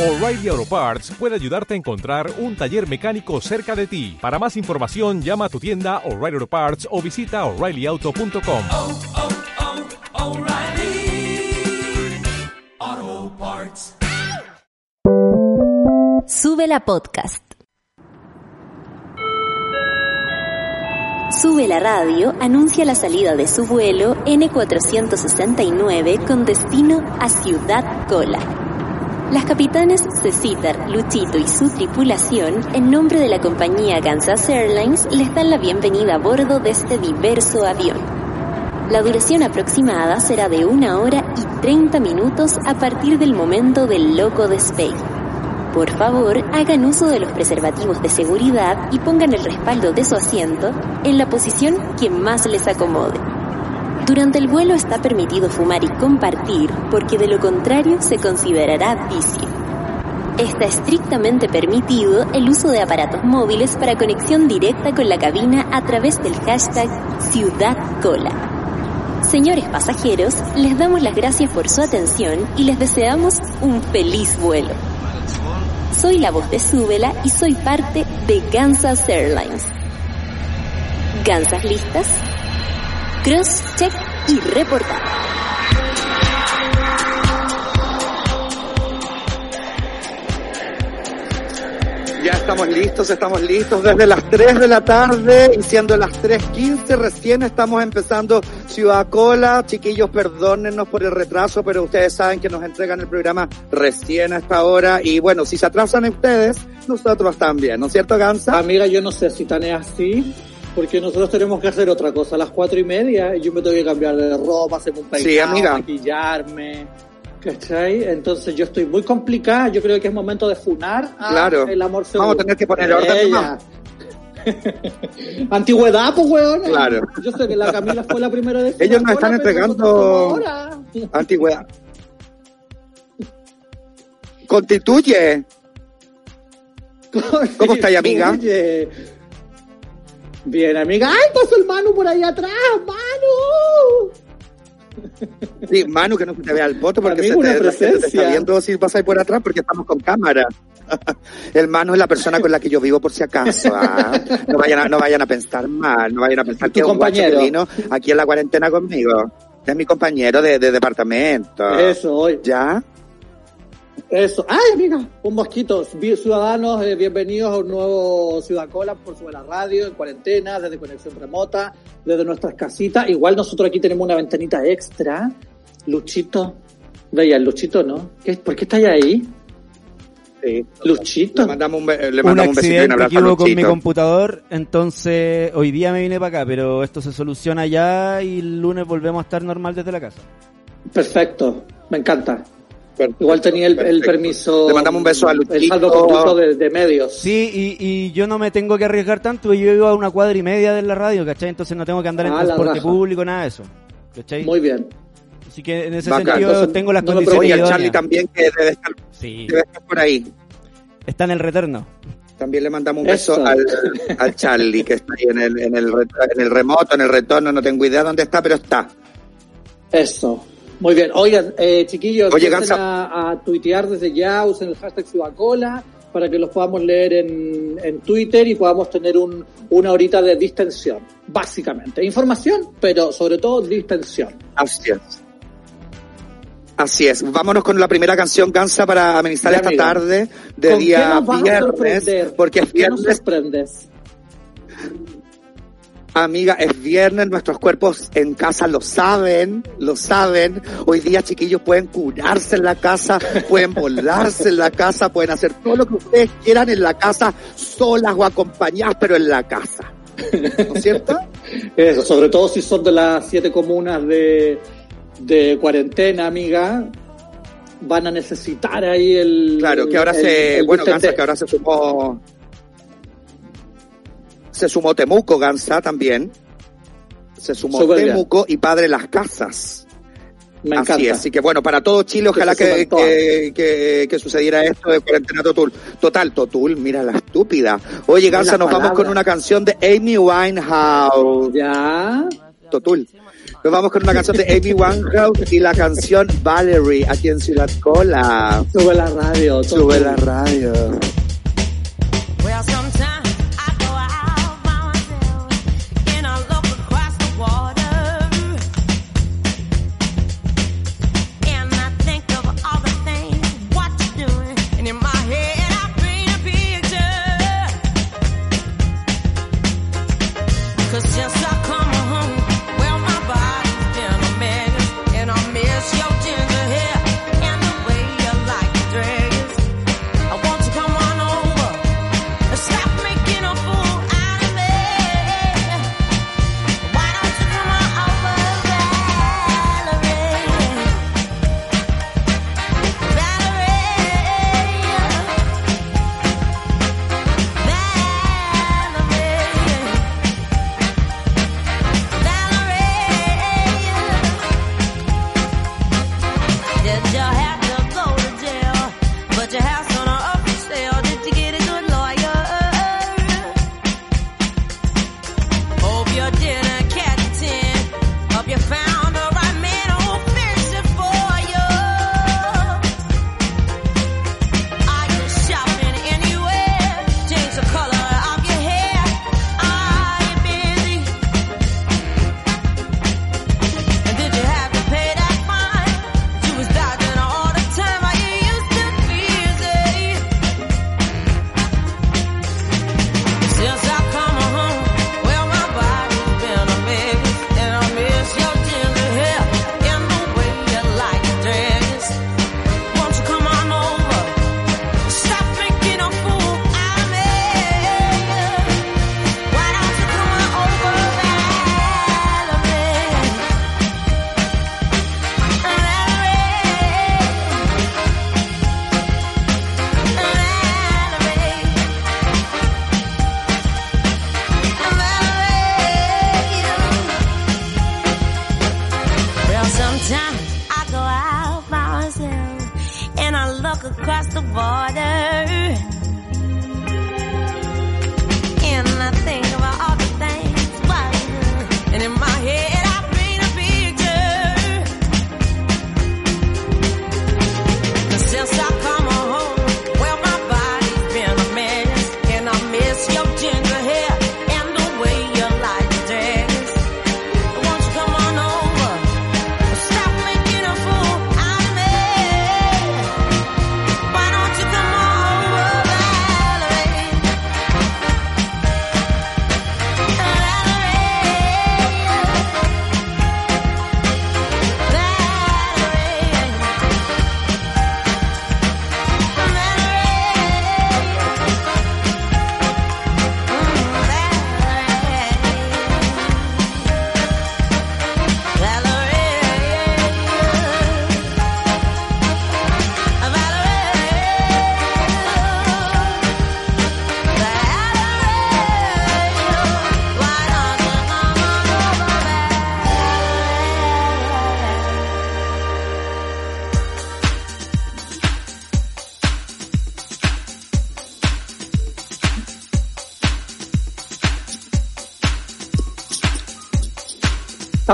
O'Reilly Auto Parts puede ayudarte a encontrar un taller mecánico cerca de ti. Para más información, llama a tu tienda O'Reilly Auto Parts o visita oreillyauto.com. oh, oh, Parts. Sube la podcast. Sube la radio anuncia la salida de su vuelo N469 con destino a Ciudad Cola. Las capitanes Cecitar, Luchito y su tripulación, en nombre de la compañía Kansas Airlines, les dan la bienvenida a bordo de este diverso avión. La duración aproximada será de una hora y 30 minutos a partir del momento del loco despegue. Por favor, hagan uso de los preservativos de seguridad y pongan el respaldo de su asiento en la posición que más les acomode. Durante el vuelo está permitido fumar y compartir porque de lo contrario se considerará vicio. Está estrictamente permitido el uso de aparatos móviles para conexión directa con la cabina a través del hashtag Ciudad Cola. Señores pasajeros, les damos las gracias por su atención y les deseamos un feliz vuelo. Soy la voz de Súbela y soy parte de Kansas Airlines. ¿Gansas listas? Cross, check y reportar. Ya estamos listos, estamos listos desde las 3 de la tarde y siendo las 3.15 recién estamos empezando Ciudad Cola. Chiquillos, perdónennos por el retraso, pero ustedes saben que nos entregan el programa recién a esta hora y bueno, si se atrasan ustedes, nosotros también, ¿no es cierto, Gansa? Amiga, yo no sé si tan es así, porque nosotros tenemos que hacer otra cosa a las cuatro y media y yo me tengo que cambiar de ropa, hacerme un peinado, Sí, maquillarme, ¿cachai? Entonces yo estoy muy complicada, yo creo que es momento de funar a Claro. el amor seguro. Vamos a tener que poner orden. Antigüedad, pues, weón. Claro. Yo sé que la Camila fue la primera de Ellos nos están entregando-. Antigüedad. Constituye. ¿Cómo estáis, amiga? Oye. Bien, amiga. ¡Ay, pasó el Manu por ahí atrás! ¡Manu! Sí, Manu, que no se te vea el voto porque se te, la gente te está viendo si vas ahí por atrás porque estamos con cámara. El Manu es la persona con la que yo vivo por si acaso. ah. No vayan a, no vayan a pensar mal, no vayan a pensar que es un guacho que compañero. vino aquí en la cuarentena conmigo. Es mi compañero de, de departamento. Eso, hoy. ¿Ya? Eso. ¡Ay, amiga! Un mosquito. Ciudadanos, eh, bienvenidos a un nuevo Ciudad Cola por sobre la radio, en cuarentena, desde conexión remota, desde nuestras casitas. Igual nosotros aquí tenemos una ventanita extra. Luchito. Veía el Luchito, ¿no? ¿Qué, ¿Por qué estáis ahí? Sí. Luchito. Le mandamos un, be- le un mandamos un besito y un accidente abrazo que a hubo con mi computador, entonces hoy día me vine para acá, pero esto se soluciona ya y el lunes volvemos a estar normal desde la casa. Perfecto. Me encanta. Perfecto, Igual tenía el, el permiso. Le mandamos un beso a El Luchito. salvoconducto de, de medios. Sí, y, y yo no me tengo que arriesgar tanto, yo vivo a una cuadra y media de la radio, ¿cachai? Entonces no tengo que andar en Ah, transporte público, nada de eso. ¿Cachai? Muy bien. Así que en ese Bacán. sentido Entonces, tengo las no condiciones Oye, al. Charlie también que debe estar, Sí, debe estar por ahí. está en el retorno. También le mandamos un Eso. beso al, al Charlie, que está ahí en el, el, en el remoto, en el retorno, no tengo idea dónde está, pero está. Eso. Muy bien. Oigan, eh, chiquillos, Oye, a, a tuitear desde ya, usen el hashtag Ciudadcola para que los podamos leer en, en Twitter y podamos tener un, una horita de distensión, básicamente. Información, pero sobre todo distensión. Así es. Así es. Vámonos con la primera canción, Gansa, para amenizar esta amigo. tarde de ¿Con qué día viernes. Porque es ¿Qué nos viernes? Amiga, es viernes, nuestros cuerpos en casa lo saben, lo saben. Hoy día, chiquillos, pueden curarse en la casa, pueden volarse en la casa, pueden hacer todo lo que ustedes quieran en la casa, solas o acompañadas, pero en la casa. ¿No es cierto? Eso, sobre todo si son de las siete comunas de, de cuarentena, amiga, van a necesitar ahí el... Claro, que ahora el- se, el bueno. Gansa, que ahora se sumó, se sumó Temuco, Gansa, también. Se sumó bien. Temuco y Padre Las Casas. Me Así encanta. es, así que bueno, para todo Chile, ojalá que, que, que, que sucediera esto de cuarentena total. Total, Totul, mira la estúpida. Oye, Gansa, nos vamos con una canción de Amy Winehouse. Ya. Totul. Nos vamos con una canción de Amy Winehouse y la canción Valerie aquí en Ciudad Cola. Sube la radio. todo. Sube la radio. Well,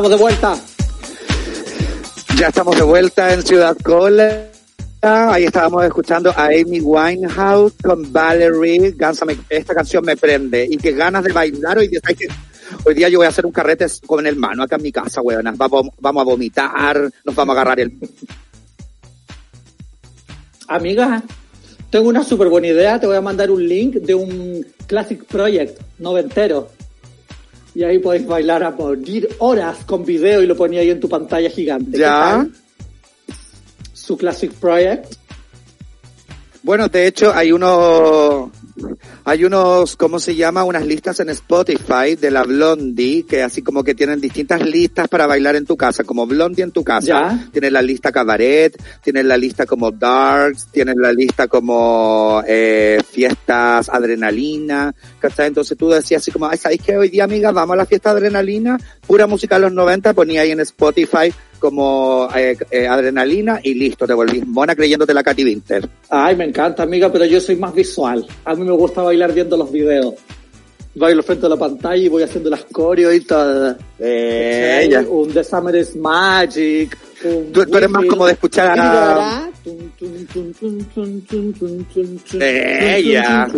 Estamos de vuelta. Ya estamos de vuelta en Ciudad Cola. Ahí estábamos escuchando a Amy Winehouse con Valerie. Gánsame, esta canción me prende. Y qué ganas de bailar hoy día. Hoy día yo voy a hacer un carrete con el mano acá en mi casa, weonas. Vamos, vamos a vomitar, nos vamos a agarrar el... Amiga, tengo una súper buena idea. Te voy a mandar un link de un Classic Project noventero. Y ahí podéis bailar a morir horas con video y lo ponía ahí en tu pantalla gigante. ¿Qué ¿Ya? Su Classic Project. Bueno, de hecho, hay unos, hay unos, ¿cómo se llama? Unas listas en Spotify de la Blondie, que así como que tienen distintas listas para bailar en tu casa, como Blondie en tu casa. Ya. Tienes la lista cabaret, tienes la lista como darks, tienes la lista como eh, fiestas adrenalina, ¿cachai? Entonces tú decías así como, ay, ¿sabes qué? Hoy día, amiga, vamos a la fiesta adrenalina, pura música de los 90, ponía ahí en Spotify como eh, eh, adrenalina y listo, te volvís mona creyéndote la Katy Winter. Ay, me encanta, amiga, pero yo soy más visual. A mí me gusta bailar viendo los videos. bailo frente a la pantalla y voy haciendo las coreo y todo. Eh. Un The Summer is Magic. Tú, eres más como de escuchar a... Ella.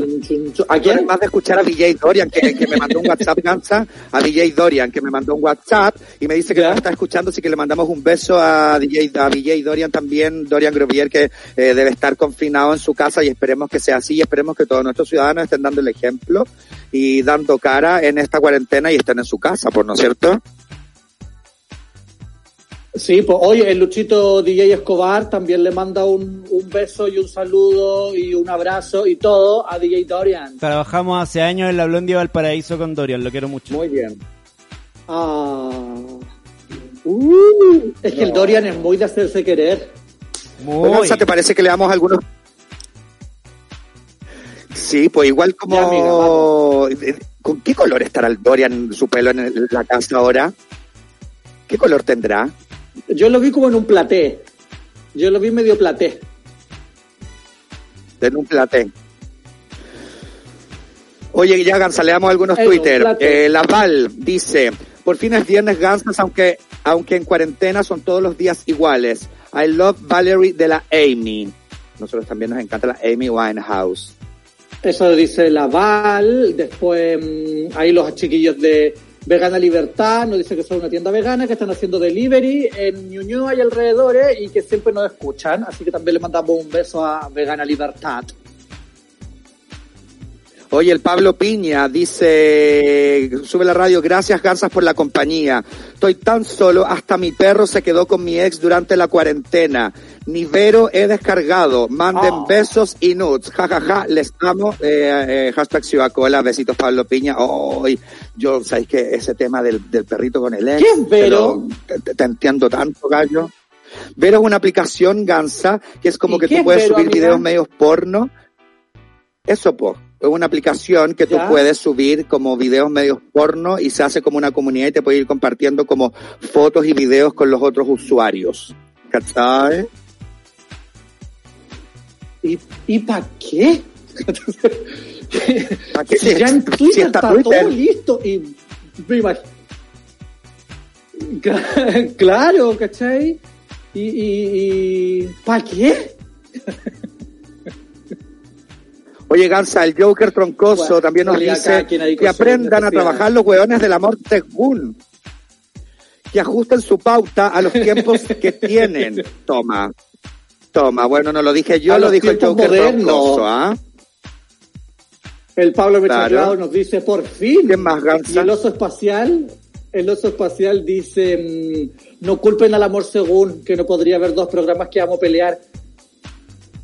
Aquí eres más de escuchar a DJ Dorian, que, me mandó un WhatsApp, Gansa, a DJ Dorian, que me mandó un WhatsApp y me dice que nos está escuchando, así que le mandamos un beso a DJ, a DJ Dorian también, Dorian Grovier, que eh, debe estar confinado en su casa y esperemos que sea así y esperemos que todos nuestros ciudadanos estén dando el ejemplo y dando cara en esta cuarentena y estén en su casa, por no cierto. Sí, pues oye, el Luchito DJ Escobar también le manda un, un beso y un saludo y un abrazo y todo a DJ Dorian. Trabajamos hace años en la Blondie Valparaíso con Dorian, lo quiero mucho. Muy bien. Ah. Uh, es que el Dorian es muy de hacerse querer. Muy. Gansa, ¿te parece que le damos algunos? Sí, pues igual Ya, amiga, como... ¿Con qué color estará el Dorian, su pelo en la casa ahora? ¿Qué color tendrá? Yo lo vi como en un platé. Yo lo vi medio platé. En un platé. Oye, ya Gansa, le damos algunos En Twitter. Eh, Laval dice, por fin es viernes Gansas, aunque, aunque en cuarentena son todos los días iguales. I love Valerie de la Amy. Nosotros también nos encanta la Amy Winehouse. Eso dice Laval. Después, mm, ahí los chiquillos de Vegana Libertad nos dice que son una tienda vegana que están haciendo delivery en Ñuñoa y alrededores y que siempre nos escuchan. Así que también le mandamos un beso a Vegana Libertad. Oye, el Pablo Piña dice, sube la radio, gracias Gansas por la compañía. Estoy tan solo, hasta mi perro se quedó con mi ex durante la cuarentena. Ni Vero he descargado. Manden Oh. besos y nudes. Ja, ja, ja, les amo. Eh, eh, hashtag Ciudad Cola, besitos Pablo Piña. Ay, yo, ¿sabes qué? Ese tema del, del perrito con el ex. ¿Qué es Vero? te lo- Te, te entiendo tanto, gallo. Vero es una aplicación Gansa que es como ¿Y que tú es puedes Vero, subir amiga? videos medios porno. Eso, po. Es una aplicación que tú Ya. puedes subir como videos medios porno y se hace como una comunidad y te puede ir compartiendo como fotos y videos con los otros usuarios. ¿Cachai? ¿Y, y para qué? ¿Para qué? Si Si- ya en si Twitter está está Twitter. todo listo y me Claro, ¿cachai? Y, y, y ¿para qué? Oye, Gansa, el Joker troncoso Bueno, también nos dice que aprendan a trabajar los hueones del amor según. Que ajusten su pauta a los tiempos que tienen. Toma. Toma. Bueno, no lo dije yo, A lo dijo el Joker modernos. troncoso, ¿ah? El Pablo Claro. Mechaclado nos dice, por fin. ¿Quién más, Gansa? Y el oso espacial, el oso espacial dice, mm, no culpen al amor según, que no podría haber dos programas que vamos a pelear.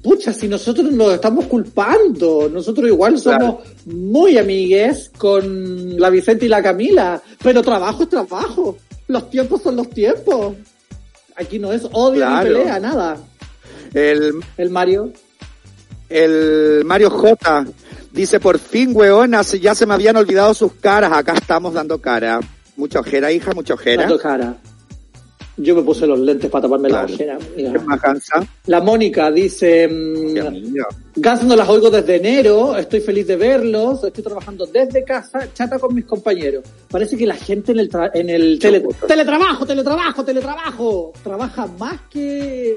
Pucha, si nosotros nos estamos culpando, nosotros igual somos muy amigues con la Vicente y la Camila, pero trabajo es trabajo, los tiempos son los tiempos. Aquí no es odio Claro. ni pelea, nada. El, El Mario. el Mario J dice, por fin, hueonas, ya se me habían olvidado sus caras. Acá estamos dando cara. Mucha ojera, hija, mucha ojera. Dando cara. Yo me puse los lentes para taparme Claro. la ojera. La Mónica dice, mm. Gans no las oigo desde enero, estoy feliz de verlos, estoy trabajando desde casa, chata con mis compañeros. Parece que la gente en el, tra- en el tele- teletrabajo, teletrabajo, teletrabajo, trabaja más que,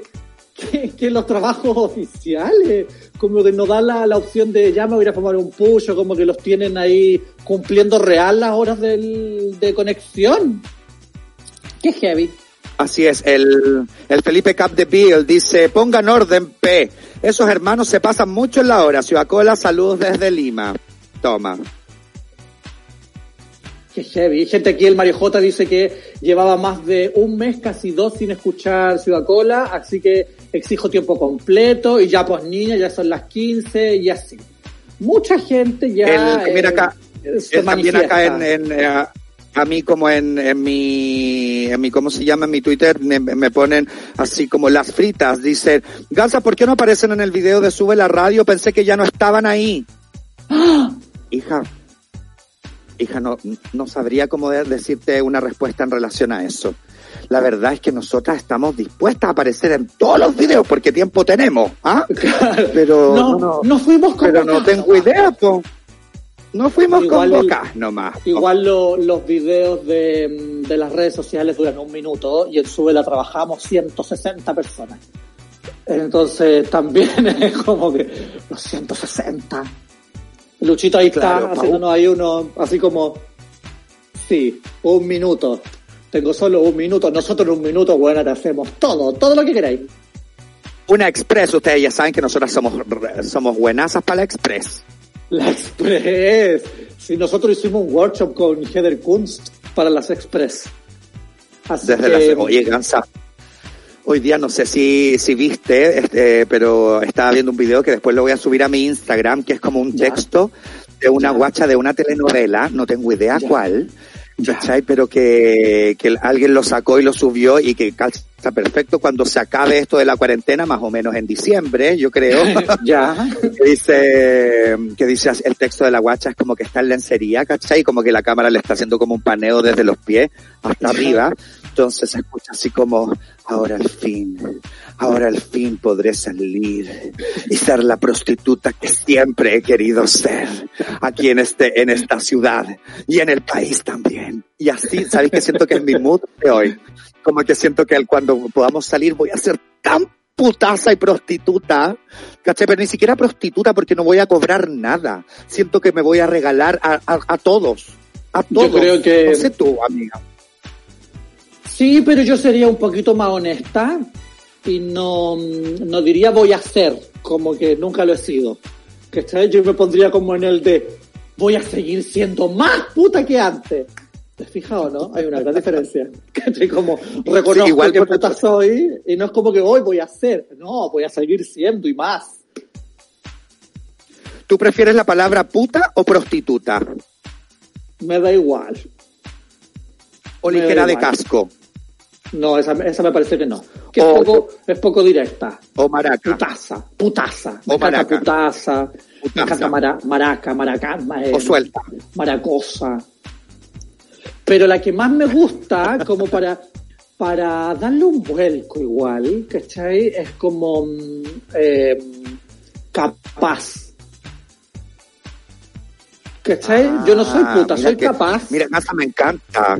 que, que los trabajos oficiales. Como que no da la, la opción de ya me voy a fumar un pucho, como que los tienen ahí cumpliendo real las horas del- de conexión. Qué heavy. Así es, el, el Felipe Cap de Bill dice, pongan orden P. Esos hermanos se pasan mucho en la hora. Ciudad Cola, saludos desde Lima. Toma. Qué heavy. Gente aquí, el Mario J dice que llevaba más de un mes, casi dos, sin escuchar Ciudad Cola, así que exijo tiempo completo y ya pues niña, ya son las 15 y así. Mucha gente ya... El- mira eh, acá, se Eh, también acá en, en, eh, a mí como en, en mi, en mi, ¿cómo se llama? En mi Twitter me, me ponen así como las fritas. Dicen, Gansa, ¿por qué no aparecen en el video de Sube la Radio? Pensé que ya no estaban ahí. Hija, hija, no, no sabría cómo de- decirte una respuesta en relación a eso. La verdad es que nosotras estamos dispuestas a aparecer en todos los videos porque tiempo tenemos, ¿ah? Pero no, no, fuimos pero no tengo idea, po. No fuimos Igual con el- bocas nomás. Igual lo- los videos de, de las redes sociales duran un minuto y en Súbela trabajamos 160 personas. Entonces también es como que los 160. Luchito ahí Claro, está haciéndonos ahí uno así como, sí, un minuto. Tengo solo un minuto. Nosotros en un minuto, bueno, te hacemos todo, todo lo que queráis. Una Express, ustedes ya saben que nosotros somos, somos buenazas para la Express. La Express. Si nosotros hicimos un workshop con Heather Kunst para las Express. Así Desde que, la Oye, Gansa, hoy día no sé si, si viste, este, pero estaba viendo un video que después lo voy a subir a mi Instagram, que es como un Ya. texto de una Ya. guacha de una telenovela, no tengo idea Ya. cuál. ¿Cachai? Pero que, que alguien lo sacó y lo subió y que calza perfecto cuando se acabe esto de la cuarentena, más o menos en diciembre, yo creo. ya. que dice, que dice el texto de la guacha es como que está en lencería, ¿cachai? Como que la cámara le está haciendo como un paneo desde los pies hasta arriba. Entonces se escucha así como, ahora al fin, ahora al fin podré salir y ser la prostituta que siempre he querido ser aquí en este, en esta ciudad y en el país también. Y así, ¿sabéis que siento que es mi mood de hoy? Como que siento que cuando podamos salir voy a ser tan putaza y prostituta, ¿cachai? Pero ni siquiera prostituta porque no voy a cobrar nada. Siento que me voy a regalar a, a, a todos. A todos. creo que- No sé tú, amiga. Sí, pero yo sería un poquito más honesta y no, no diría voy a hacer, como que nunca lo he sido. Que yo me pondría como en el de voy a seguir siendo más puta que antes. ¿Te has fijado, no? Hay una gran diferencia. Que como reconozco Sí, igual que puta soy y no es como que hoy voy a hacer. No, voy a seguir siendo y más. ¿Tú prefieres la palabra puta o prostituta? Me da igual. ¿O ligera de casco? No, esa, esa me parece que no. Que es, poco, es poco directa. ¿O maraca? Putaza, putaza. Me O encanta maraca. putaza. Me Putaza. encanta mara- maraca, maraca. ma- eh, O suelta. Maracosa. Pero la que más me gusta, como para, para darle un vuelco igual, ¿cachai? Es como mm, eh, capaz. ¿Cachai? Yo no soy Ah, puta, mira soy que- capaz. Mira, Casa, me encanta.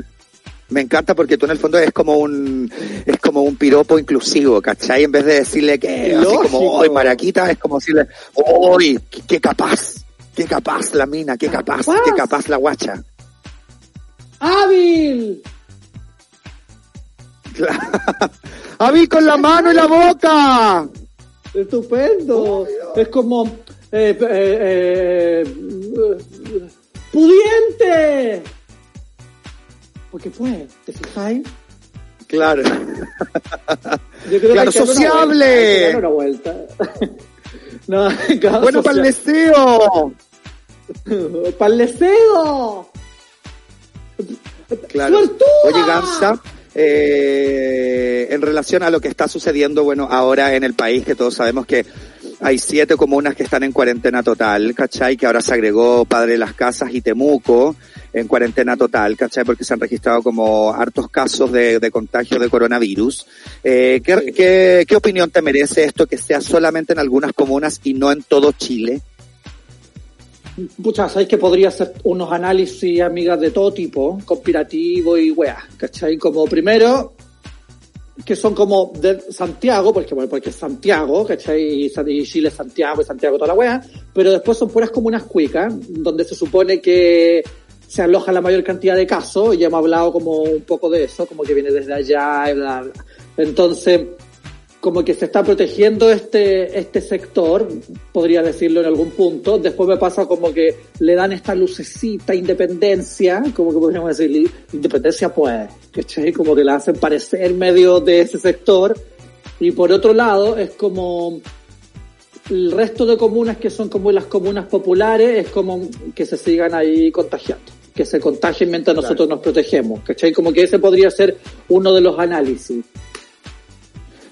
Me encanta porque tú en el fondo es como un es como un piropo inclusivo, ¿cachai? En vez de decirle que así como hoy maraquita, es como decirle, hoy qué, qué capaz, qué capaz la mina, qué capaz, Capaz. qué capaz la guacha. ¡Hábil! ¡A mí con la mano y la boca! Estupendo. Es como eh, eh, eh, pudiente. Porque fue, ¿te fijáis? Claro. Yo creo Claro, que que una sociable. vuelta, que darle una vuelta. no, claro, Bueno, para el deseo. Para el deseo. Claro. ¡Suertuda! Oye, Gansa, eh, en relación a lo que está sucediendo, bueno, ahora en el país, que todos sabemos que hay siete comunas que están en cuarentena total, ¿cachai? Que ahora se agregó Padre de las Casas y Temuco en cuarentena total, ¿cachai? Porque se han registrado como hartos casos de, de contagio de coronavirus. Eh, ¿qué, opinión te merece esto que sea solamente en algunas comunas y no en todo Chile? Pucha, sabéis que podría hacer unos análisis, amigas, de todo tipo, conspirativo y weá, ¿cachai? Como primero, que son como de Santiago, porque, bueno, porque es Santiago, ¿cachai? Y, Chile Santiago y Santiago toda la weá, pero después son puras comunas cuicas, donde se supone que se aloja la mayor cantidad de casos, y ya hemos hablado como un poco de eso, como que viene desde allá, y bla, bla. Entonces, como que se está protegiendo este, este sector, podría decirlo en algún punto. Después me pasa como que le dan esta lucecita, independencia, como que podríamos decir, independencia pues, ¿cachai? Como que la hacen parecer medio de ese sector. Y por otro lado, es como el resto de comunas que son como las comunas populares, es como que se sigan ahí contagiando. Que se contagien mientras nosotros nos protegemos, ¿cachai? Como que ese podría ser uno de los análisis.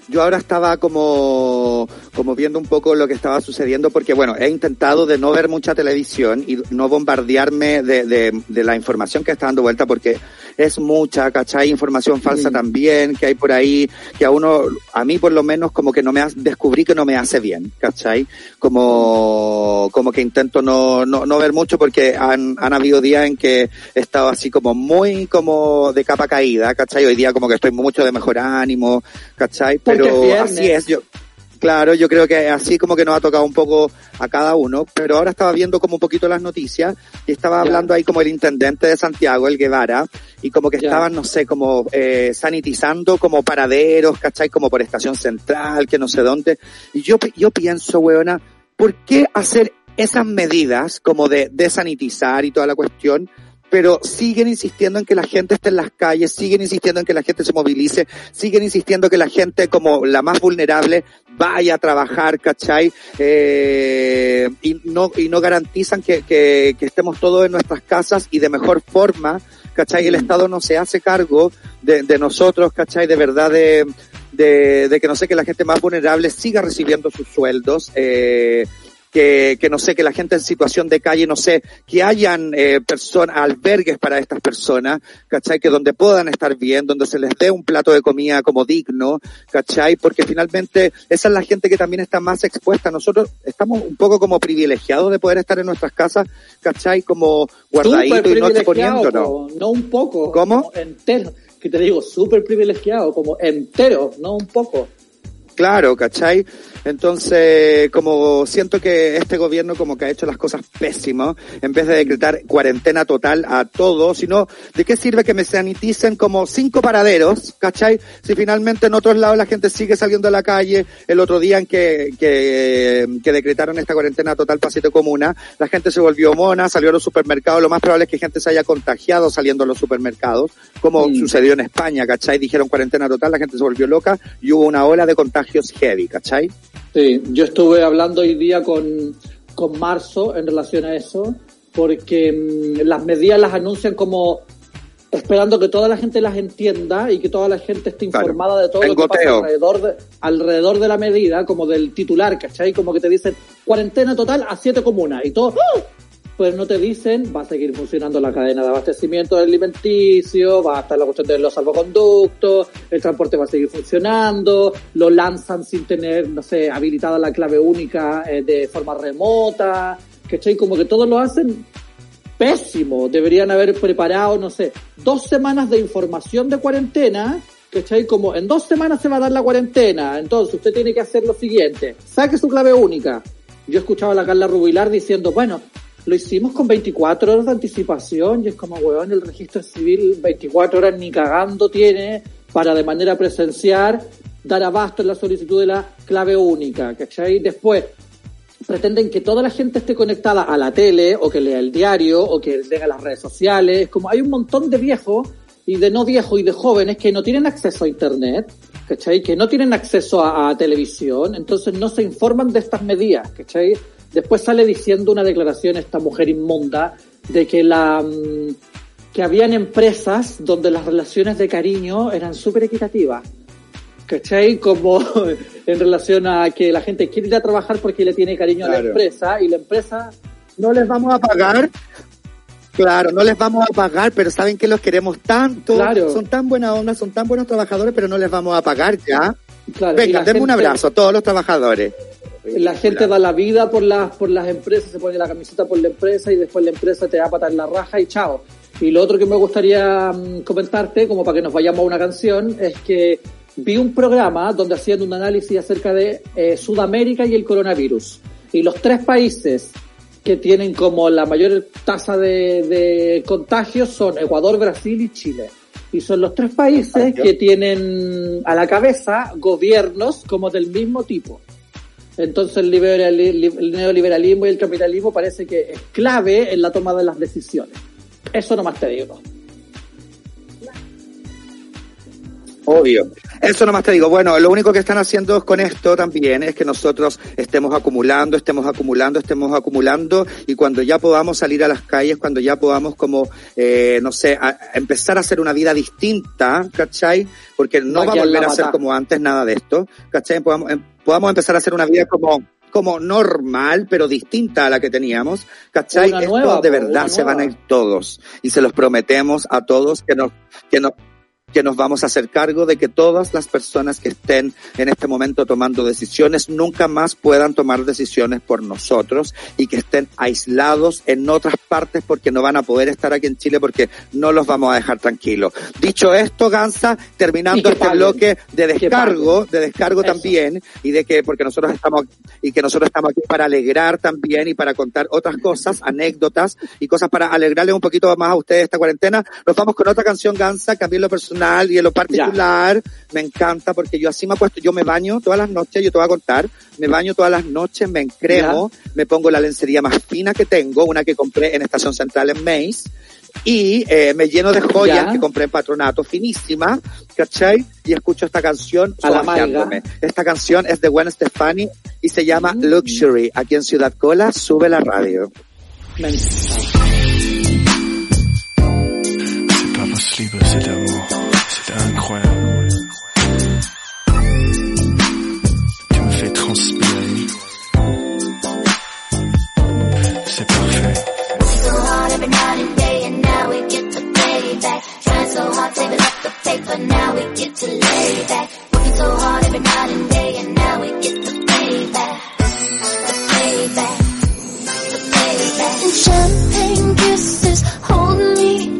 Yo ahora estaba como, como viendo un poco lo que estaba sucediendo porque, bueno, he intentado de no ver mucha televisión y no bombardearme de, de, de la información que está dando vuelta porque es mucha, ¿cachai? Información falsa también que hay por ahí, que a uno, a mí por lo menos como que no me hace, descubrí que no me hace bien, ¿cachai? Como, como que intento no, no, no ver mucho porque han, han habido días en que he estado así como muy como de capa caída, ¿cachai? Hoy día como que estoy mucho de mejor ánimo, ¿cachai? Pero así es, yo, Claro, yo creo que así como que nos ha tocado un poco a cada uno, pero ahora estaba viendo como un poquito las noticias y estaba hablando ahí como el intendente de Santiago, el Guevara, y como que estaban, no sé, como eh, sanitizando como paraderos, ¿cachai? Como por estación central, que no sé dónde. Y yo, yo pienso, weona, ¿por qué hacer esas medidas como de desanitizar y toda la cuestión? Pero siguen insistiendo en que la gente esté en las calles, siguen insistiendo en que la gente se movilice, siguen insistiendo que la gente como la más vulnerable vaya a trabajar, ¿cachai? Eh, y no, y no garantizan que, que, que estemos todos en nuestras casas y de mejor forma, ¿cachai? El Estado no se hace cargo de, de nosotros, ¿cachai? De verdad de, de, de que no sé, que la gente más vulnerable siga recibiendo sus sueldos, eh, que, que no sé, que la gente en situación de calle, no sé, que hayan eh, personas, albergues para estas personas, ¿cachai? Que donde puedan estar bien, donde se les dé un plato de comida como digno, ¿cachai? Porque finalmente esa es la gente que también está más expuesta. Nosotros estamos un poco como privilegiados de poder estar en nuestras casas, ¿cachai? Como guardadito Súper y no exponiendo, ¿no? un poco. ¿Cómo? como entero. Que te digo, súper privilegiado, como entero, no un poco. Claro, ¿cachai? Entonces, como siento que este gobierno como que ha hecho las cosas pésimas, en vez de decretar cuarentena total a todos, sino ¿de qué sirve que me saniticen como cinco paraderos, ¿cachai? Si finalmente en otros lados la gente sigue saliendo a la calle, el otro día en que, que, que decretaron esta cuarentena total para siete comunas, la gente se volvió mona, salió a los supermercados, lo más probable es que gente se haya contagiado saliendo a los supermercados, como Mm. sucedió en España, ¿cachai? Dijeron cuarentena total, la gente se volvió loca y hubo una ola de contagios heavy, ¿cachai? Sí, yo estuve hablando hoy día con, con Marzo en relación a eso, porque mm, las medidas las anuncian como esperando que toda la gente las entienda y que toda la gente esté Claro. informada de todo lo que pasa goteo. alrededor de, alrededor de la medida, como del titular, ¿cachai? Como que te dicen cuarentena total a siete comunas y todo. ¡ah! Pues no te dicen, va a seguir funcionando la cadena de abastecimiento alimenticio, va a estar la cuestión de los salvoconductos, el transporte va a seguir funcionando, lo lanzan sin tener, no sé, habilitada la clave única eh, de forma remota, ¿cachai? Como que todos lo hacen pésimo. Deberían haber preparado, no sé, dos semanas de información de cuarentena, ¿cachai? Como en dos semanas se va a dar la cuarentena, entonces usted tiene que hacer lo siguiente, saque su clave única. Yo escuchaba a la Carla Rubilar diciendo, bueno, lo hicimos con 24 horas de anticipación y es como, weón, el registro civil 24 horas ni cagando tiene para de manera presencial dar abasto en la solicitud de la clave única, ¿cachai? Después, pretenden que toda la gente esté conectada a la tele o que lea el diario o que lea las redes sociales. Como hay un montón de viejos y de no viejos y de jóvenes que no tienen acceso a internet, ¿cachai? Que no tienen acceso a, a televisión, entonces no se informan de estas medidas, ¿cachai? Después sale diciendo una declaración esta mujer inmunda de que la mm, que habían empresas donde las relaciones de cariño eran súper equitativas. ¿cachai? Como en relación a que la gente quiere ir a trabajar porque le tiene cariño a la Claro. empresa y la empresa No les vamos a pagar. Claro, no les vamos a pagar, pero saben que los queremos tanto. Claro. Son tan buena onda, son tan buenos trabajadores, pero no les vamos a pagar ya. claro, Venga, denme un gente- abrazo a todos los trabajadores. La gente da la vida por las por las empresas, se pone la camiseta por la empresa y después la empresa te da patar la raja y chao. Y lo otro que me gustaría mm, comentarte, como para que nos vayamos a una canción, es que vi un programa donde hacían un análisis acerca de eh, Sudamérica y el coronavirus. Y los tres países que tienen como la mayor tasa de, de contagios son Ecuador, Brasil y Chile. Y son los tres países que tienen a la cabeza gobiernos como del mismo tipo. Entonces el, liberali- el neoliberalismo y el capitalismo parece que es clave en la toma de las decisiones. Eso nomás te digo. Obvio. Eso nomás te digo. Bueno, lo único que están haciendo con esto también es que nosotros estemos acumulando, estemos acumulando, estemos acumulando y cuando ya podamos salir a las calles, cuando ya podamos como, eh, no sé, a- empezar a hacer una vida distinta, ¿cachai? Porque no va a volver a ser como antes nada de esto, ¿cachai? Podamos, em- podamos empezar a hacer una vida como como normal, pero distinta a la que teníamos, ¿cachai? Una Esto nueva, de verdad se van a nueva. ir todos y se los prometemos a todos que nos, que nos, que nos vamos a hacer cargo de que todas las personas que estén en este momento tomando decisiones nunca más puedan tomar decisiones por nosotros y que estén aislados en otras partes porque no van a poder estar aquí en Chile porque no los vamos a dejar tranquilos. Dicho esto, Gansa, terminando este paguen. bloque de descargo, de descargo Eso. también y de que porque nosotros estamos y que nosotros estamos aquí para alegrar también y para contar otras cosas, anécdotas y cosas para alegrarles un poquito más a ustedes esta cuarentena. Nos vamos con otra canción Gansa, que a mí en lo personal y en lo particular me encanta porque yo así me acuesto, yo me baño todas las noches, yo te voy a contar, me baño todas las noches, me encremo, me pongo la lencería más fina que tengo, una que compré en Estación Central en Mace, y eh, me lleno de joyas Ya. que compré en Patronato, finísima, ¿cachai? Y escucho esta canción A la. Esta canción es de Gwen Stefani y se llama Luxury. Aquí en Ciudad Cola, sube la radio. C'est pas possible C'est parfait. so hard every night and day, and now we get to payback. Trying so hard, saving up the paper, now we get to lay back. Working so hard every night and day, and now we get to payback. The payback. The payback. And champagne kisses, hold me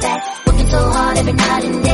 back. Working so hard every night and day,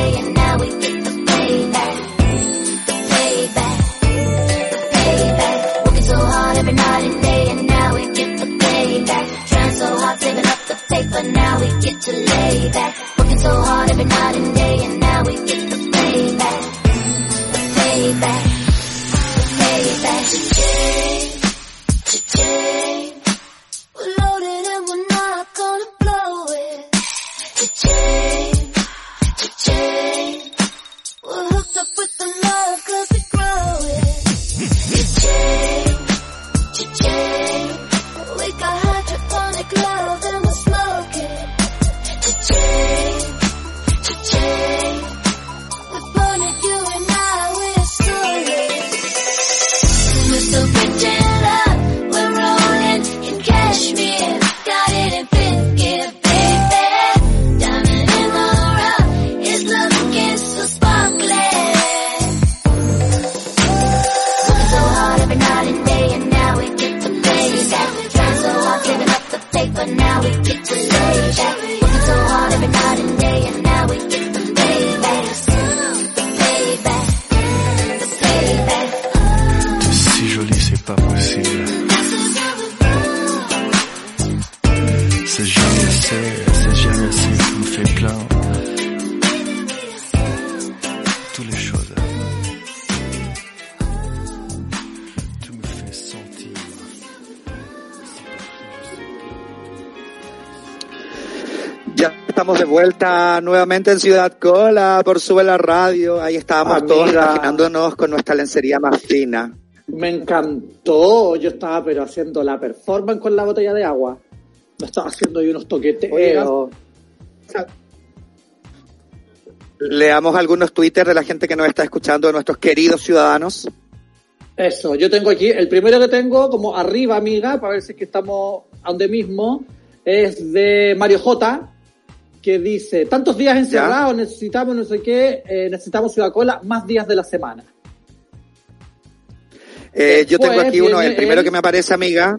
nuevamente en Ciudad Cola por Sube la Radio. Ahí estábamos Amiga. todos imaginándonos con nuestra lencería más fina. Me encantó. Yo estaba pero haciendo la performance con la botella de agua. Me estaba haciendo ahí unos toqueteos. Leamos algunos Twitter de la gente que nos está escuchando, de nuestros queridos ciudadanos. Eso, yo tengo aquí, el primero que tengo, como arriba, amiga, para ver si es que estamos a donde mismo, es de Mario J, que dice, tantos días encerrados, necesitamos no sé qué, eh, necesitamos Ciudad Cola, más días de la semana. Eh, yo tengo aquí uno, el primero el- que me aparece, amiga.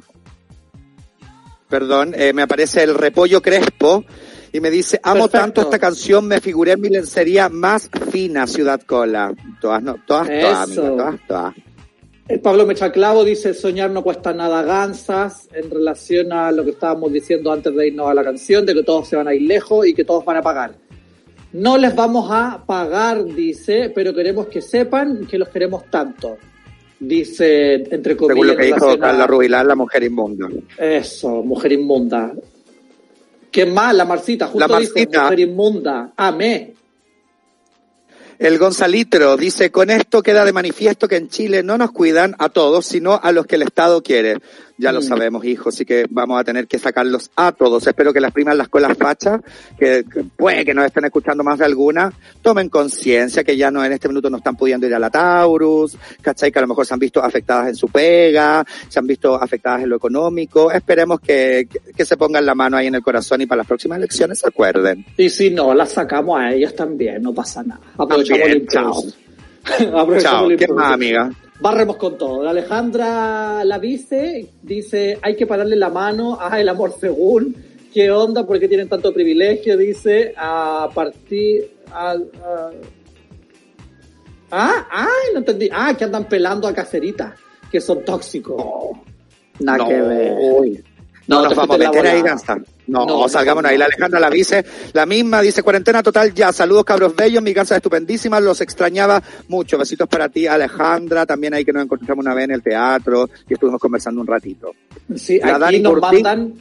Perdón, eh, me aparece el Repollo Crespo y me dice, amo Perfecto. tanto esta canción, me figuré en mi lencería más fina, Ciudad Cola. Todas, no, todas, todas, amiga, todas, todas. El Pablo Mechaclavo dice, soñar no cuesta nada gansas, en relación a lo que estábamos diciendo antes de irnos a la canción, de que todos se van a ir lejos y que todos van a pagar. No les vamos a pagar, dice, pero queremos que sepan que los queremos tanto. Dice, entre comillas. Según lo que dijo Carla Rubilar, la mujer inmunda. Eso, mujer inmunda. ¿Qué más? La Marcita, justo La dijo, Marcita. mujer inmunda. Amé. El Gonzalitro dice, con esto queda de manifiesto que en Chile no nos cuidan a todos, sino a los que el Estado quiere. Ya lo Mm. sabemos, hijos, así que vamos a tener que sacarlos a todos. Espero que las primas, las colas fachas, que, que puede que nos estén escuchando más de alguna, tomen conciencia que ya no en este minuto no están pudiendo ir a la Taurus, ¿cachai? Que a lo mejor se han visto afectadas en su pega, se han visto afectadas en lo económico. Esperemos que, que, que se pongan la mano ahí en el corazón y para las próximas elecciones se acuerden. Y si no, las sacamos a ellas también, no pasa nada. Aprovechamos También, el impulso. Aprovechamos Chao. el ¿Qué más, amiga? Barremos con todo. La Alejandra Lavice dice, hay que pararle la mano a el amor según. ¿Qué onda? ¿Por qué tienen tanto privilegio? Dice, a partir... a- Ah, ay, no entendí. Ah, que andan pelando a caceritas, que son tóxicos. Nada No, que ver. No, nos vamos a meter ahí. Gansa. No, No, salgamos no, ahí. La. Alejandra la dice, la misma, dice cuarentena total ya. Saludos cabros bellos, mi Gansa estupendísima, los extrañaba mucho. Besitos para ti, Alejandra. También ahí que nos encontramos una vez en el teatro y estuvimos conversando un ratito. Sí, La aquí Dani nos mandan...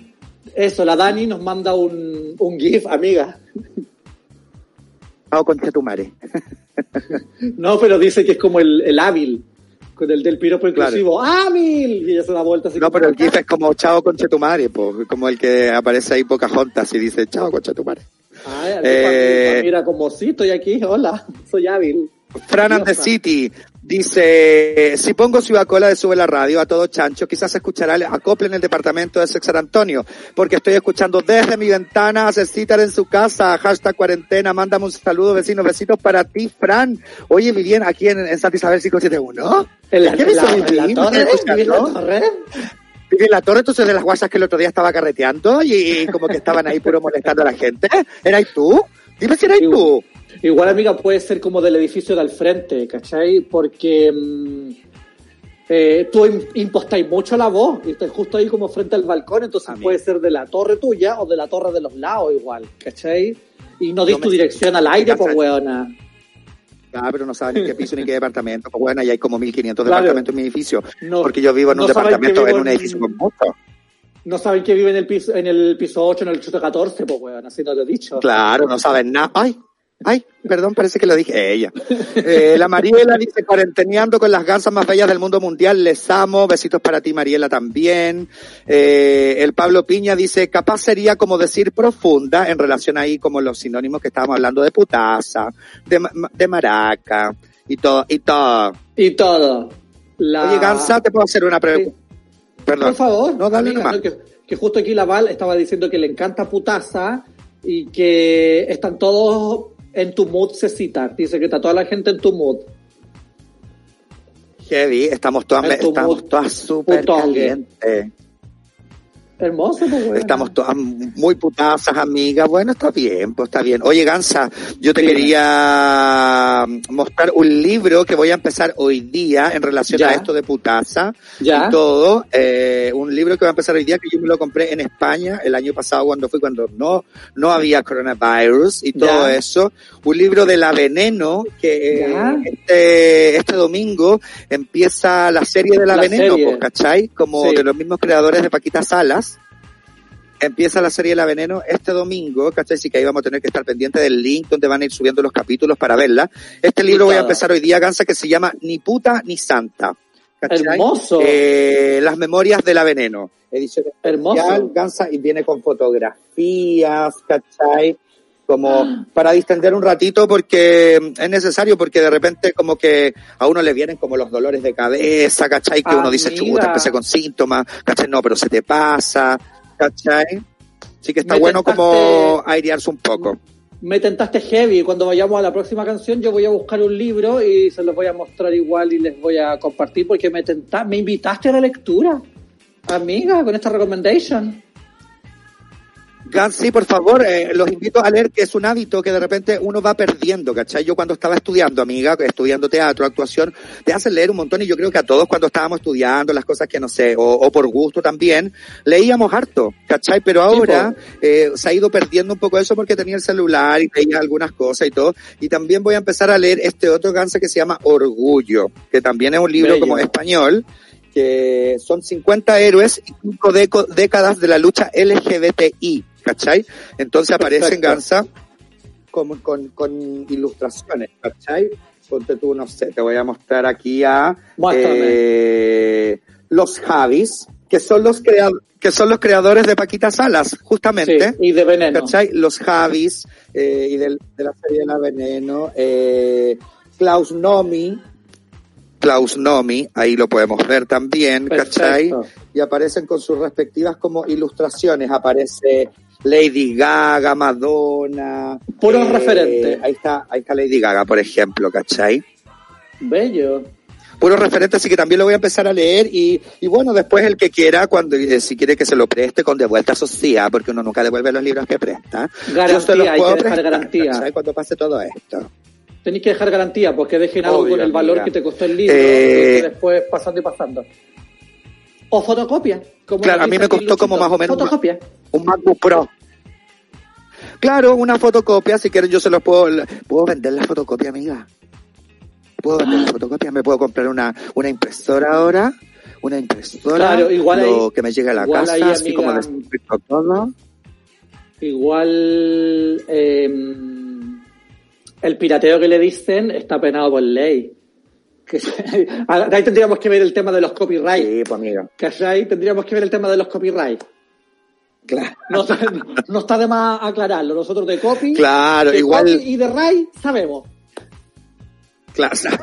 Eso, la Dani nos manda un, un GIF, amiga. Chao, concha tu madre. No, pero dice que es como el, el hábil, con el del piropo Claro. inclusivo. ¡Hábil! Y ella se da vuelta así No, pero el. GIF es como chao, concha tu madre, po, como el que aparece ahí Pocahontas y dice chao, concha tu madre. Ay, aquí Eh, mira, como sí, estoy aquí, hola, soy hábil. Fran and the. City dice, si pongo Ciudad Cola de Sube la Radio a todo chancho, quizás escuchará el acople en el departamento de San Antonio, porque estoy escuchando desde mi ventana a Cecitar en su casa, hashtag cuarentena, mándame un saludo vecinos, besitos para ti, Fran. Oye, mi bien, aquí en, en Santa Isabel 571. En la, ¿Qué me la- en la torre, ¿Estás ¿vive en la torre? Viví en la torre, entonces de las guasas que el otro día estaba carreteando y, y como que estaban ahí puro molestando a la gente. ¿Eras tú? Dime si eras Sí, tú. Igual, amiga, puede ser como del edificio de al frente, ¿cachai? Porque mm, eh, tú im- impostáis mucho la voz y estás justo ahí como frente al balcón, entonces puede ser de la torre tuya o de la torre de los lados igual, ¿cachai? Y no dis tu dirección al aire, pues weona. Ah, pero no saben ni qué piso ni qué departamento. Pues bueno, y hay como 1500 Claro. departamentos en mi edificio. No- porque yo vivo en un no departamento, en un en- edificio con mucho. No saben que vive en el piso, en el piso 8, en el 814, pues weón, así no lo he dicho. Claro, no saben nada. Ay, ay, perdón, parece que lo dije Eh, ella. Eh, la Mariela dice, cuarenteneando con las gansas más bellas del mundo mundial, les amo. Besitos para ti, Mariela, también. Eh, el Pablo Piña dice, capaz sería como decir profunda en relación ahí como los sinónimos que estábamos hablando de putaza, de, de maraca y todo, y todo. Y todo. La... Oye, Gansa, te puedo hacer una pregunta. Perdón. Por favor, No, dale amiga, no, que, que justo aquí la Val estaba diciendo que le encanta putaza y que están todos en tu mood, Cecita. Dice que está toda la gente en tu mood. Heavy, estamos todas, En tu estamos mood todas súper calientes. Hermoso, pues. Estamos todas muy putazas, amigas. Bueno, está bien, pues está bien. Oye, Gansa, yo te Dime. quería mostrar un libro que voy a empezar hoy día en relación Ya. a esto de putaza Ya. y todo. Eh, un libro que voy a empezar hoy día que yo me lo compré en España el año pasado cuando fui, cuando no, no había coronavirus y todo Ya. eso. Un libro de La Veneno que eh, este, este domingo empieza la serie de La, La Veneno, serie. pues, ¿cachai? Como Sí. de los mismos creadores de Paquita Salas. Empieza la serie La Veneno este domingo, ¿cachai? Así que ahí vamos a tener que estar pendientes del link donde van a ir subiendo los capítulos para verla. Este libro voy a empezar hoy día, Gansa, que se llama Ni puta ni santa. ¿cachai? Hermoso. Eh, las memorias de La Veneno. Edición Hermoso. especial, Gansa, y viene con fotografías, ¿cachai? Ah. Como para distender un ratito porque es necesario, porque de repente como que a uno le vienen como los dolores de cabeza, ¿cachai? Que uno dice, chuta, empecé con síntomas, ¿cachai? No, pero se te pasa, ¿cachai? Así que está Me bueno tentaste- como airearse un poco. Me tentaste heavy. Cuando vayamos a la próxima canción, yo voy a buscar un libro y se los voy a mostrar igual y les voy a compartir porque me tenta- me invitaste a la lectura, amiga, con esta recommendation. Gans, sí, por favor, eh, los invito a leer que es un hábito que de repente uno va perdiendo, ¿cachai? Yo cuando estaba estudiando, amiga, estudiando teatro, actuación, te hacen leer un montón y yo creo que a todos cuando estábamos estudiando las cosas que no sé, o, o por gusto también, leíamos harto, ¿cachai? Pero ahora eh, se ha ido perdiendo un poco eso porque tenía el celular y veía algunas cosas y todo. Y también voy a empezar a leer este otro Gans que se llama Orgullo, que también es un libro Bello. como español que son 50 héroes y 5 deco- décadas de la lucha LGBTI, ¿cachai? Entonces aparece en. Gansa con, con, con ilustraciones, ¿cachai? Ponte tú, no sé, te voy a mostrar aquí a Muéstrame. eh, los Javis, que son los crea- que son los creadores de Paquita Salas, Sí, justamente. y de veneno. ¿Cachai? Los Javis eh, y de la serie de la Veneno. Eh, Klaus Nomi. Klaus Nomi, ahí lo podemos ver también, ¿cachai? Y aparecen con sus respectivas como ilustraciones. Aparece Lady Gaga, Madonna. Puros referentes. Ahí está, ahí está Lady Gaga, por ejemplo, ¿cachai? Bello. puros referentes, así que también lo voy a empezar a leer y, y bueno, después el que quiera, cuando eh, si quiere que se lo preste con devuelta social, porque uno nunca devuelve los libros que presta. Garantía, yo se los hay que dejar prestar, garantía. ¿cachai? Cuando pase todo esto. Tenéis que dejar garantía, porque dejen algo Obvio, con el valor que te costó el libro, Eh, y después pasando y pasando. O fotocopia. Como Claro, a mí me costó como más o menos- Fotocopia. Un MacBook Pro. Claro, una fotocopia, si quieren yo se los puedo, puedo vender la fotocopia, amiga. Puedo vender la fotocopia, me puedo comprar una, una impresora ahora, una impresora, Claro, igual lo ahí- que me llegue a la casa, ahí, así amiga, como desinfecto todo. Igual eh, el pirateo que le dicen está penado por ley. Que, ahí tendríamos que ver el tema de los copyright. Sí, pues amiga. ¿Cachai? Tendríamos que ver el tema de los copyright. Claro. No, está- no está de más aclararlo. Nosotros de copy, Claro, de igual- copy y de ray sabemos. Claro, sa-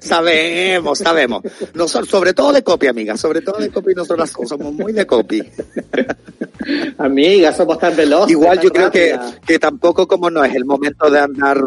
sabemos, sabemos. Nosotros, sobre todo de copy, amiga, sobre todo de copy, nosotros somos muy de copy. Amiga, somos tan veloces. Igual tan yo creo que, que tampoco como no es el momento de andar,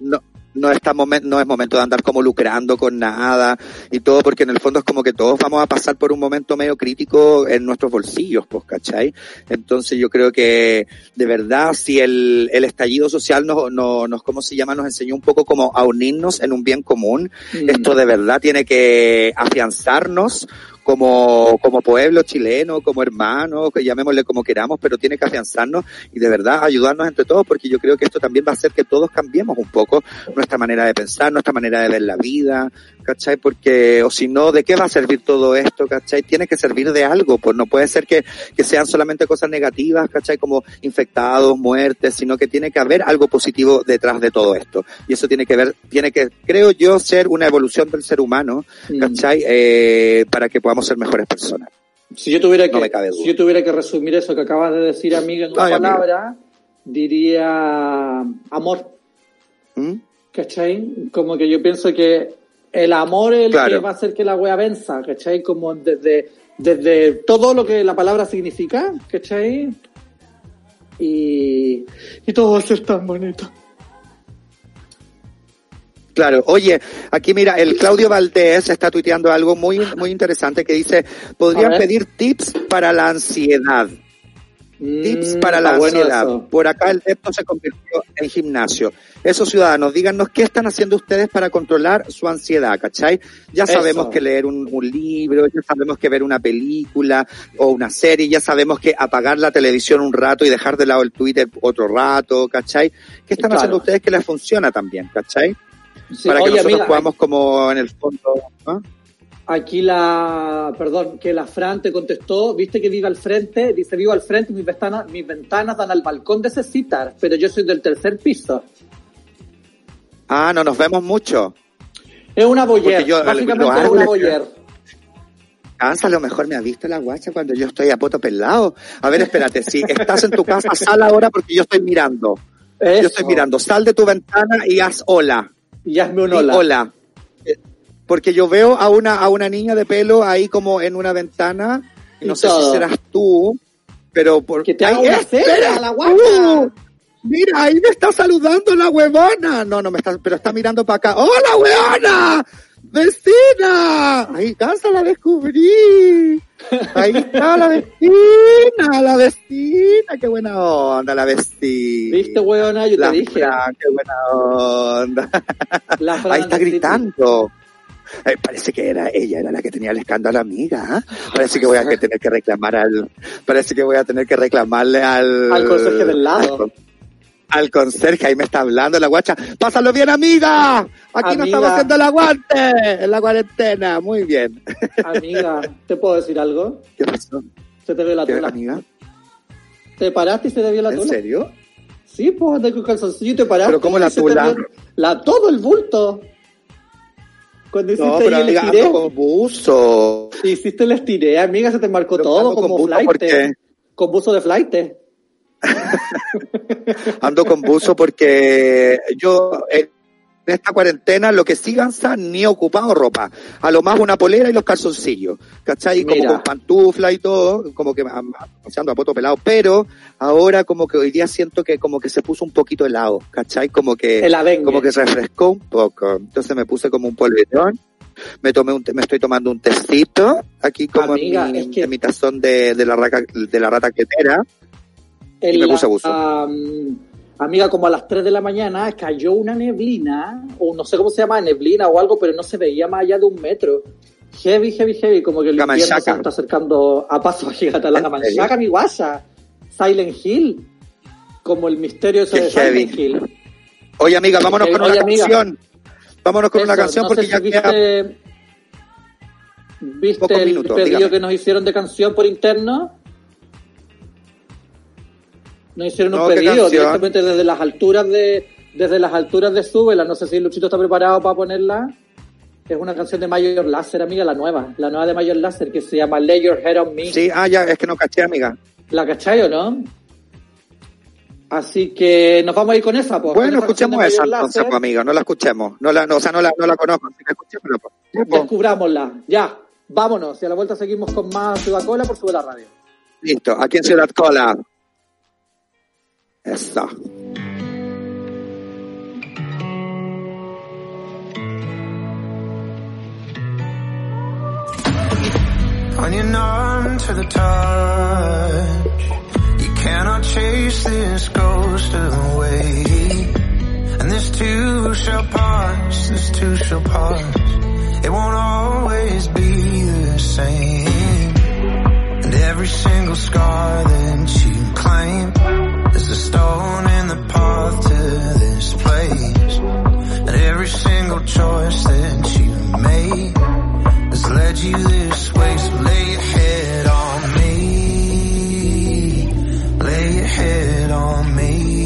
no, no, está momen- no es momento de andar como lucrando con nada y todo, porque en el fondo es como que todos vamos a pasar por un momento medio crítico en nuestros bolsillos, pues, ¿cachai? Entonces yo creo que de verdad si el, el estallido social nos, nos, nos, ¿cómo se llama? Nos enseñó un poco como a unirnos en un bien común, Mm. esto de verdad tiene que afianzarnos como, como pueblo chileno, como hermano, que llamémosle como queramos, pero tiene que afianzarnos y de verdad ayudarnos entre todos, porque yo creo que esto también va a hacer que todos cambiemos un poco nuestra manera de pensar, nuestra manera de ver la vida, ¿cachai? Porque, o si no, ¿de qué va a servir todo esto, ¿cachai? Tiene que servir de algo, pues no puede ser que, que sean solamente cosas negativas, ¿cachai? Como infectados, muertes, sino que tiene que haber algo positivo detrás de todo esto. Y eso tiene que ver, tiene que, creo yo, ser una evolución del ser humano, Mm. ¿cachai? Eh, para que podamos ser mejores personas. Si yo tuviera que, No me cabe duda. si yo tuviera que resumir eso que acabas de decir, amiga, en una Ay, palabra, diría amor. ¿Mm? ¿Cachai? Como que yo pienso que el amor es el Claro. que va a hacer que la wea venza, ¿cachai? Como desde, desde todo lo que la palabra significa, ¿cachai? Y, y todo va a ser tan bonito. Claro, oye, aquí mira, el Claudio Valdés está tuiteando algo muy, muy interesante que dice, podrían pedir tips para la ansiedad. Tips Mm, para la bueno ansiedad. eso. Por acá el depto se convirtió en gimnasio. Esos ciudadanos, díganos qué están haciendo ustedes para controlar su ansiedad, ¿cachai? Ya Eso. sabemos que leer un, un libro, ya sabemos que ver una película o una serie, ya sabemos que apagar la televisión un rato y dejar de lado el Twitter otro rato, ¿cachai? ¿Qué están Claro. haciendo ustedes que les funciona también, ¿cachai? Sí, para que nosotros amiga, podamos como en el fondo, ¿no? Aquí la, perdón, que la Fran te contestó, viste que vive al frente, dice vivo al frente, mis ventanas, mis ventanas dan al balcón de ese citar, pero yo soy del tercer piso. Ah, no nos vemos mucho. Es una boyer, yo- básicamente es una boyer. Cansa, a lo mejor me ha visto la guacha cuando yo estoy a poto pelado. A ver, espérate, si estás en tu casa, sal ahora porque yo estoy mirando. Yo estoy mirando. Sal de tu ventana y haz hola. Y hazme un hola. hola. Porque yo veo a una, a una niña de pelo ahí como en una ventana. Y no Y sé todo. si serás tú, pero por Que te haga una la guacha. tú. Mira, ahí me está saludando la huevona. No, no me está, pero está mirando para acá. ¡Hola, huevona! ¡Vecina! Ahí, casa, la descubrí. Ahí está la vecina, la vecina. Qué buena onda, la vecina. ¿Viste, weona? Yo te dije. Fran, qué buena onda. La Ahí está gritando. Eh, parece que era ella, era la que tenía el escándalo amiga. Parece que voy a tener que reclamar al, parece que voy a tener que reclamarle al, Al conserje del lado. Al, con- al conserje, ahí me está hablando la guacha. Pásalo bien, amiga. Aquí no estamos haciendo el aguante en la cuarentena. Muy bien. Amiga, ¿te puedo decir algo? ¿Qué pasó? Se te vio la ¿Qué, tula. amiga? ¿Te paraste y se te vio la ¿En tula? serio? Sí, pues de con calzoncillo y te paraste. ¿Pero cómo la te tula? La, todo el bulto. Cuando hiciste No, ahí pero el estiré, con buzo. hiciste el estiré, amiga, se te marcó Pero todo con como buzo flight. porque- Con buzo de flight. Ando con buzo porque yo eh, en esta cuarentena lo que sí gansa ni ocupado ropa. A lo más una polera y los calzoncillos. ¿Cachai? Como con pantufla y todo, como que paseando a poto pelado. Pero ahora como que hoy día siento que como que se puso un poquito helado. ¿Cachai? Como que, El como que se refrescó un poco. Entonces me puse como un polverón. Me tomé un, me estoy tomando un tecito aquí como Amiga, en, mi, es que- en mi tazón de, de la raca, de la rata quetera. En Y me la- puse am, amiga, como a las 3 de la mañana cayó una neblina, o no sé cómo se llama, neblina o algo, pero no se veía más allá de un metro. Heavy, heavy, heavy, como que el invierno se está acercando a paso gigante. La ¿En Camanchaca, mi guasa. Silent Hill. Como el misterio ese de Silent. Hill. Oye, amiga, vámonos con oye, una amiga. canción. Vámonos con una canción no porque ya queda... viste, ¿Viste el minutos, pedido dígame. que nos hicieron de canción por interno? Nos hicieron No, un ¿qué pedido directamente desde las alturas de desde las alturas de Súbela. No sé si Luchito está preparado para ponerla. Es una canción de Mayor Láser, amiga, la nueva. La nueva de Mayor Láser que se llama Lay Your Head on Me. Sí, ah, ya, es que no caché, amiga. ¿La cachai o no? Así que nos vamos a ir con esa, pues. Bueno, esa escuchemos esa entonces, pues, amiga, no la escuchemos. No la, no, o sea, no la, no la conozco, así que escuchémosla. pues. Descubrámosla. Ya, vámonos. Y a la vuelta seguimos con más Ciudad Cola por Sube la Radio. Listo, aquí en Ciudad Cola. Eso. When you're numb to the touch, you cannot chase this ghost away. And this too shall pass, this too shall pass. It won't always be the same. And every single scar that you claim is a stone in the path to this place. And every single choice that you made has led you this way. So lay your head on me. Lay your head on me.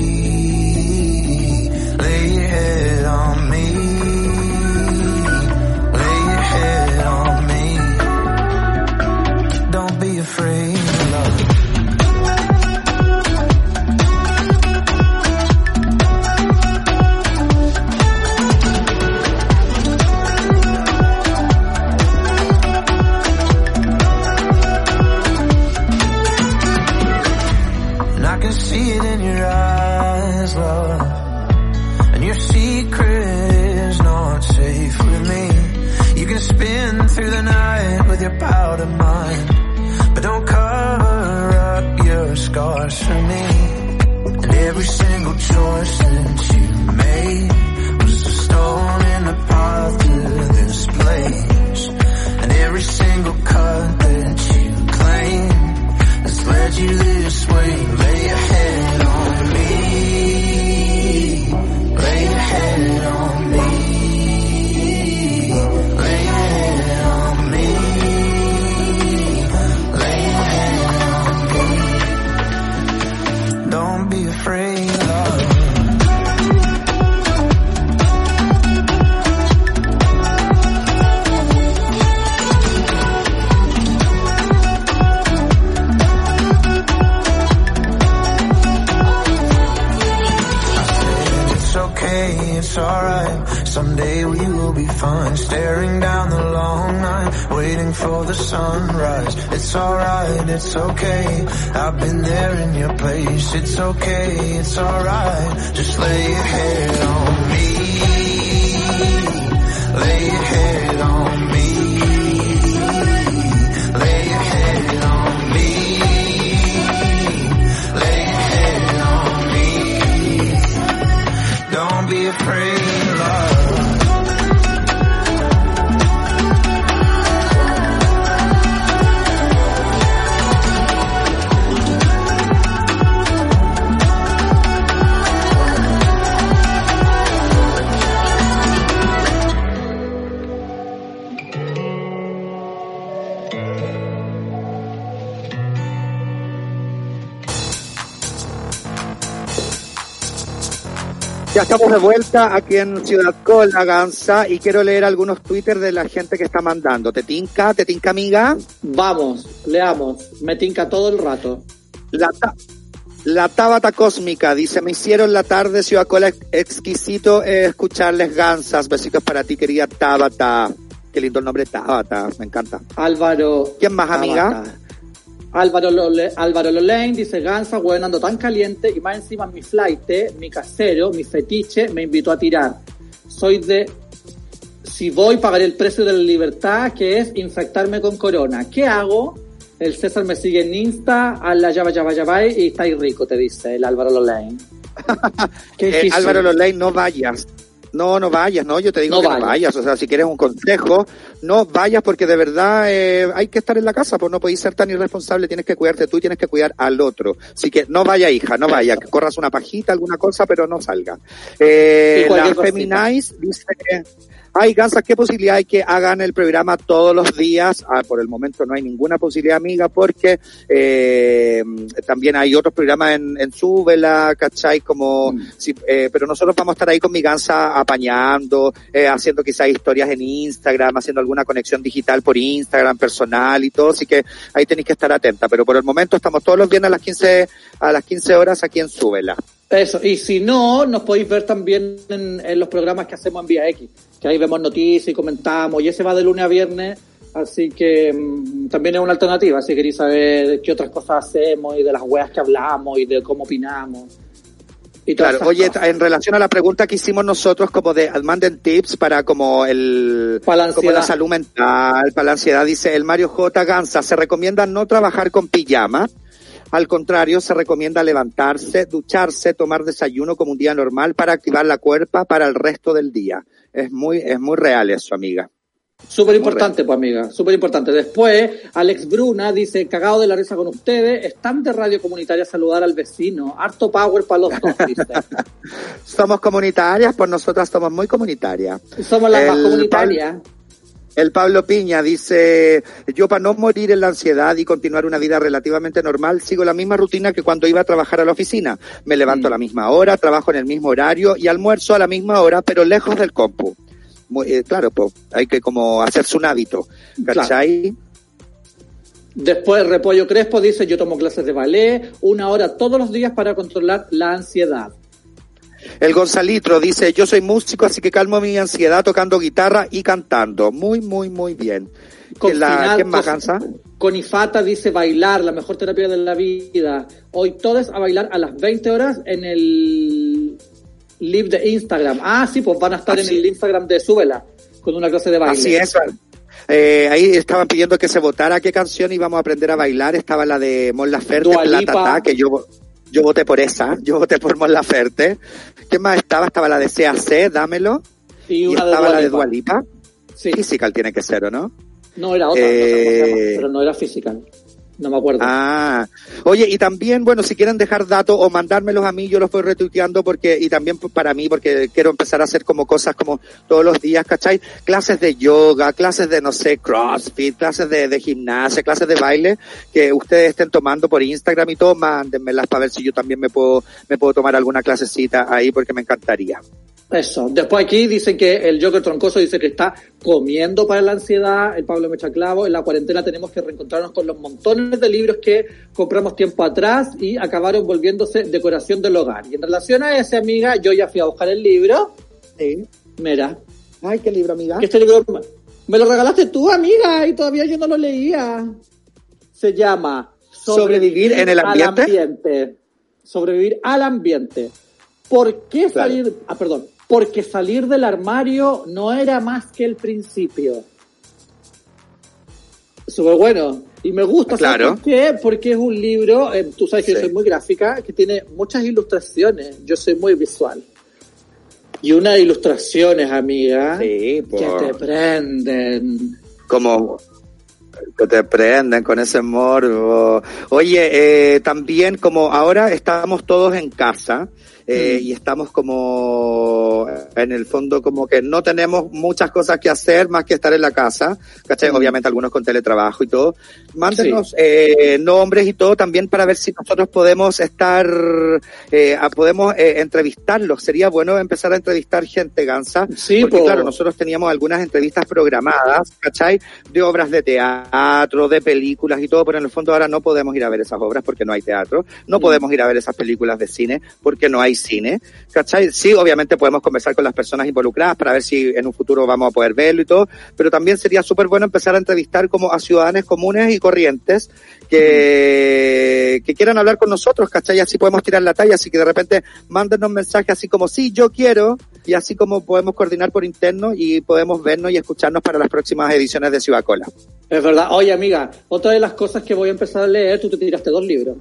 Estamos de vuelta aquí en Ciudad Cola, Gansa, y quiero leer algunos twitters de la gente que está mandando. ¿Te tinca? ¿Te tinca, amiga? Vamos, leamos. Me tinca todo el rato. La, ta- la Tabata Cósmica dice, me hicieron la tarde Ciudad Cola ex- exquisito eh, escucharles Gansas. Besitos para ti, querida Tabata. Qué lindo el nombre Tabata, me encanta. Álvaro. ¿Quién más, amiga? Álvaro, Lole, Álvaro Lolain dice, Gansa, weón, ando tan caliente y más encima mi flight, mi casero, mi fetiche, me invitó a tirar. Soy de... Si voy, pagaré el precio de la libertad, que es infectarme con corona. ¿Qué hago? El César me sigue en Insta, a la Yaba Yaba Yaba y está ahí rico, te dice el Álvaro Lolain. Eh. Álvaro Loley, no vayas. No, no vayas, no, yo te digo No que vayas. no vayas. O sea, si quieres un consejo, no vayas porque de verdad eh, hay que estar en la casa, pues no podéis ser tan irresponsable, tienes que cuidarte tú tienes que cuidar al otro. Así que no vaya, hija, no vaya, que corras una pajita, alguna cosa, pero no salga. Eh, la. Feminize dice que Ay, Gansa, ¿qué posibilidad hay que hagan el programa todos los días? Ah, por el momento no hay ninguna posibilidad, amiga, porque eh, también hay otros programas en, en Súbela, ¿cachai? Como, si- eh, pero nosotros vamos a estar ahí con mi Gansa apañando, eh, haciendo quizás historias en Instagram, haciendo alguna conexión digital por Instagram personal y todo, así que ahí tenéis que estar atenta. Pero por el momento estamos todos los viernes a las 15, a las 15 horas aquí en Súbela. Eso, y si no, nos podéis ver también en, en los programas que hacemos en Vía X, que ahí vemos noticias y comentamos, y ese va de lunes a viernes, así que mm, también es una alternativa, si queréis saber qué otras cosas hacemos y de las weas que hablamos y de cómo opinamos. Y Claro, oye, cosas. en relación a la pregunta que hicimos nosotros, como de manden tips para como el Para la como la salud mental, para la ansiedad, dice el Mario J. Gansa, se recomienda no trabajar con pijama. Al contrario, se recomienda levantarse, ducharse, tomar desayuno como un día normal para activar la cuerpa para el resto del día. Es muy, es muy real eso, amiga. Súper importante, pues amiga, súper importante. Después, Alex Bruna dice, cagado de la risa con ustedes, están de radio comunitaria saludar al vecino, harto power para los dos, dice. Somos comunitarias, pues nosotras somos muy comunitarias. Somos las más comunitarias. El Pablo Piña dice, yo para no morir en la ansiedad y continuar una vida relativamente normal, sigo la misma rutina que cuando iba a trabajar a la oficina. Me levanto a la misma hora, trabajo en el mismo horario y almuerzo a la misma hora, pero lejos del compu. Muy, eh, claro, pues hay que como hacerse un hábito, ¿cachai? Después, Repollo Crespo dice, yo tomo clases de ballet, una hora todos los días para controlar la ansiedad. El Gonzalitro dice, yo soy músico, así que calmo mi ansiedad tocando guitarra y cantando. Muy, muy, muy bien. La- ¿Quién más, Gansa? Conifata dice bailar, la mejor terapia de la vida. Hoy todos a bailar a las 20 horas en el live de Instagram. Ah, sí, pues van a estar en el Instagram de Súbela con una clase de baile. Así es. Eh, ahí estaban pidiendo que se votara qué canción íbamos a aprender a bailar. Estaba la de Mon Laferte. Platata, que yo, yo voté por esa. Yo voté por Mon Laferte. ¿Qué más estaba? Estaba la de CAC, dámelo. Y una de estaba Dua la de Lipa. Dualipa. Sí. Physical tiene que ser, ¿o no? No, era otra, no sé cómo se llama, Eh, pero no era physical. No me acuerdo. Ah, oye, y también, bueno, si quieren dejar datos o mandármelos a mí, yo los voy retuiteando porque, y también para mí, porque quiero empezar a hacer como cosas como todos los días, ¿cachai? Clases de yoga, clases de, no sé, crossfit, clases de, gimnasia, clases de baile, que ustedes estén tomando por Instagram y todo, mándenmelas para ver si yo también me puedo, me puedo tomar alguna clasecita ahí porque me encantaría. Eso. Después aquí dicen que el Joker Troncoso dice que está comiendo para la ansiedad. El Pablo Mechaclavo. En la cuarentena tenemos que reencontrarnos con los montones de libros que compramos tiempo atrás y acabaron volviéndose decoración del hogar. Y en relación a ese, amiga, yo ya fui a buscar el libro. Sí. Mira, Ay, qué libro, amiga. este libro me lo regalaste tú, amiga, y todavía yo no lo leía. Se llama ¿Sobrevivir en el ambiente? Al ambiente. Sobrevivir al ambiente. ¿Por qué Claro. salir? Ah, perdón. Porque salir del armario no era más que el principio. Súper bueno. Y me gusta, ¿sabes Claro. por qué? Porque es un libro, eh, tú sabes que yo Sí. soy muy gráfica, que tiene muchas ilustraciones. Yo soy muy visual. Y unas ilustraciones, amiga, Sí, que te por... prenden. como que te prenden con ese morbo. Oye, eh, también como ahora estamos todos en casa eh, Mm. y estamos como en el fondo como que no tenemos muchas cosas que hacer más que estar en la casa, ¿cachai? Mm. Obviamente algunos con teletrabajo y todo. Mándenos eh, nombres y todo también para ver si nosotros podemos estar, eh, podemos eh, entrevistarlos. Sería bueno empezar a entrevistar gente, Gansa. Sí, porque po. claro, nosotros teníamos algunas entrevistas programadas, ¿cachai? De obras de teatro, de películas y todo, pero en el fondo ahora no podemos ir a ver esas obras porque no hay teatro, no podemos ir a ver esas películas de cine porque no hay cine, ¿cachai? Sí, obviamente podemos conversar con las personas involucradas para ver si en un futuro vamos a poder verlo y todo, pero también sería súper bueno empezar a entrevistar como a ciudadanos comunes y corrientes que, que quieran hablar con nosotros, ¿cachai? Así podemos tirar la talla, así que de repente mándenos mensajes así como, sí, yo quiero, y así como podemos coordinar por interno y podemos vernos y escucharnos para las próximas ediciones de Ciudad Cola. Es verdad. Oye, amiga, otra de las cosas que voy a empezar a leer, tú te tiraste dos libros.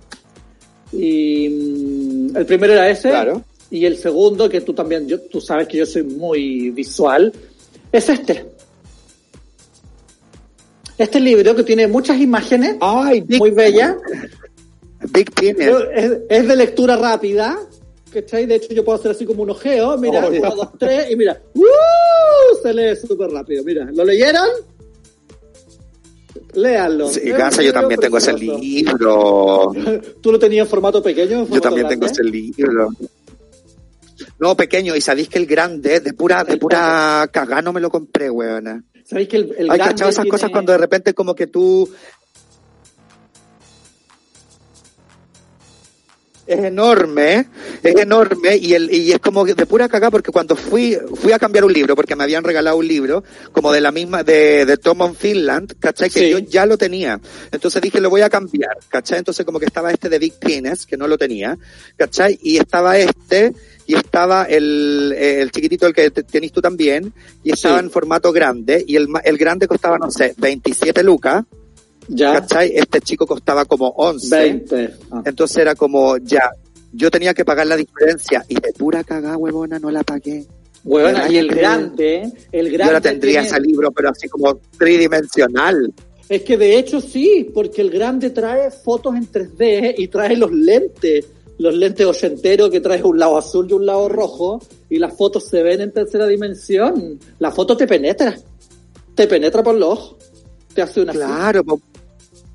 Y mm, el primero era ese. Claro. Y el segundo, que tú también, yo, tú sabes que yo soy muy visual, es este. Este libro que tiene muchas imágenes, Ay, muy bellas. Big Penis. Es, es de lectura rápida. ¿cachai? De hecho, yo puedo hacer así como un ojeo. Mira, Oh, uno, dos, tres, y mira. ¡Uh! Se lee súper rápido. Mira, ¿lo leyeron? Léanlo. Sí, Gansa, yo también tengo ese libro. ¿Tú lo tenías en formato pequeño? en Yo también tengo ese libro. No, pequeño, y sabéis que el grande, de pura, de pura cagá no me lo compré, weona. ¿Sabéis que el, el Hay grande cachado esas tiene- cosas cuando de repente como que tú es enorme, es enorme y el y es como de pura cagá porque cuando fui fui a cambiar un libro porque me habían regalado un libro como de la misma de, de Tom on Finland, ¿cachai? Que Sí. yo ya lo tenía. Entonces dije, lo voy a cambiar, ¿cachai? Entonces como que estaba este de Big Penis, que no lo tenía, ¿cachai? Y estaba este y estaba el, el chiquitito, el que te- tenés tú también, y estaba Sí. en formato grande, y el, ma- el grande costaba, no sé, 27 lucas, Ya, ¿cachai? Este chico costaba como 11. 20. Ah. Entonces era como, ya, yo tenía que pagar la diferencia, y de pura cagá, huevona, no la pagué. Huevona, y el grande, el Yo ahora grande tendría tiene- ese libro, pero así como tridimensional. Es que de hecho sí, porque el grande trae fotos en 3D y trae los lentes, los lentes ochenteros que trae un lado azul y un lado rojo, y las fotos se ven en tercera dimensión. La foto te penetra, te penetra por los ojos, te hace una... Claro,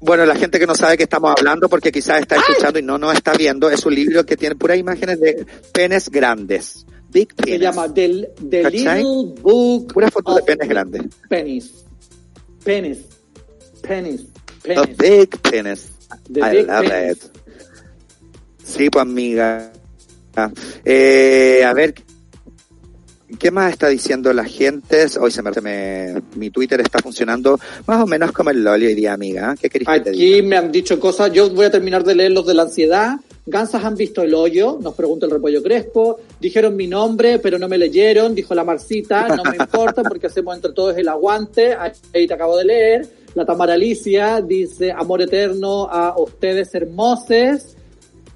bueno, la gente que no sabe que estamos hablando porque quizás está escuchando y no nos está viendo, es un libro que tiene puras imágenes de penes grandes. Big Se penis. llama The, The. Little Book Pura foto de penes grandes. Penis. Penis. Penis. Penis. big penis. The I big love penis. it. Sí, pues amiga. Eh, a ver, ¿qué más está diciendo la gente? Hoy se me, se me- mi Twitter está funcionando más o menos como el LOL hoy día, amiga. ¿Qué querés que te diga? Aquí me han dicho cosas, yo voy a terminar de leer los de la ansiedad. Gansas han visto el hoyo, nos pregunta el repollo crespo. Dijeron mi nombre, pero no me leyeron, dijo la Marcita, no me importa porque hacemos entre todos el aguante. Ahí te acabo de leer. La Tamara Alicia dice amor eterno a ustedes hermosos.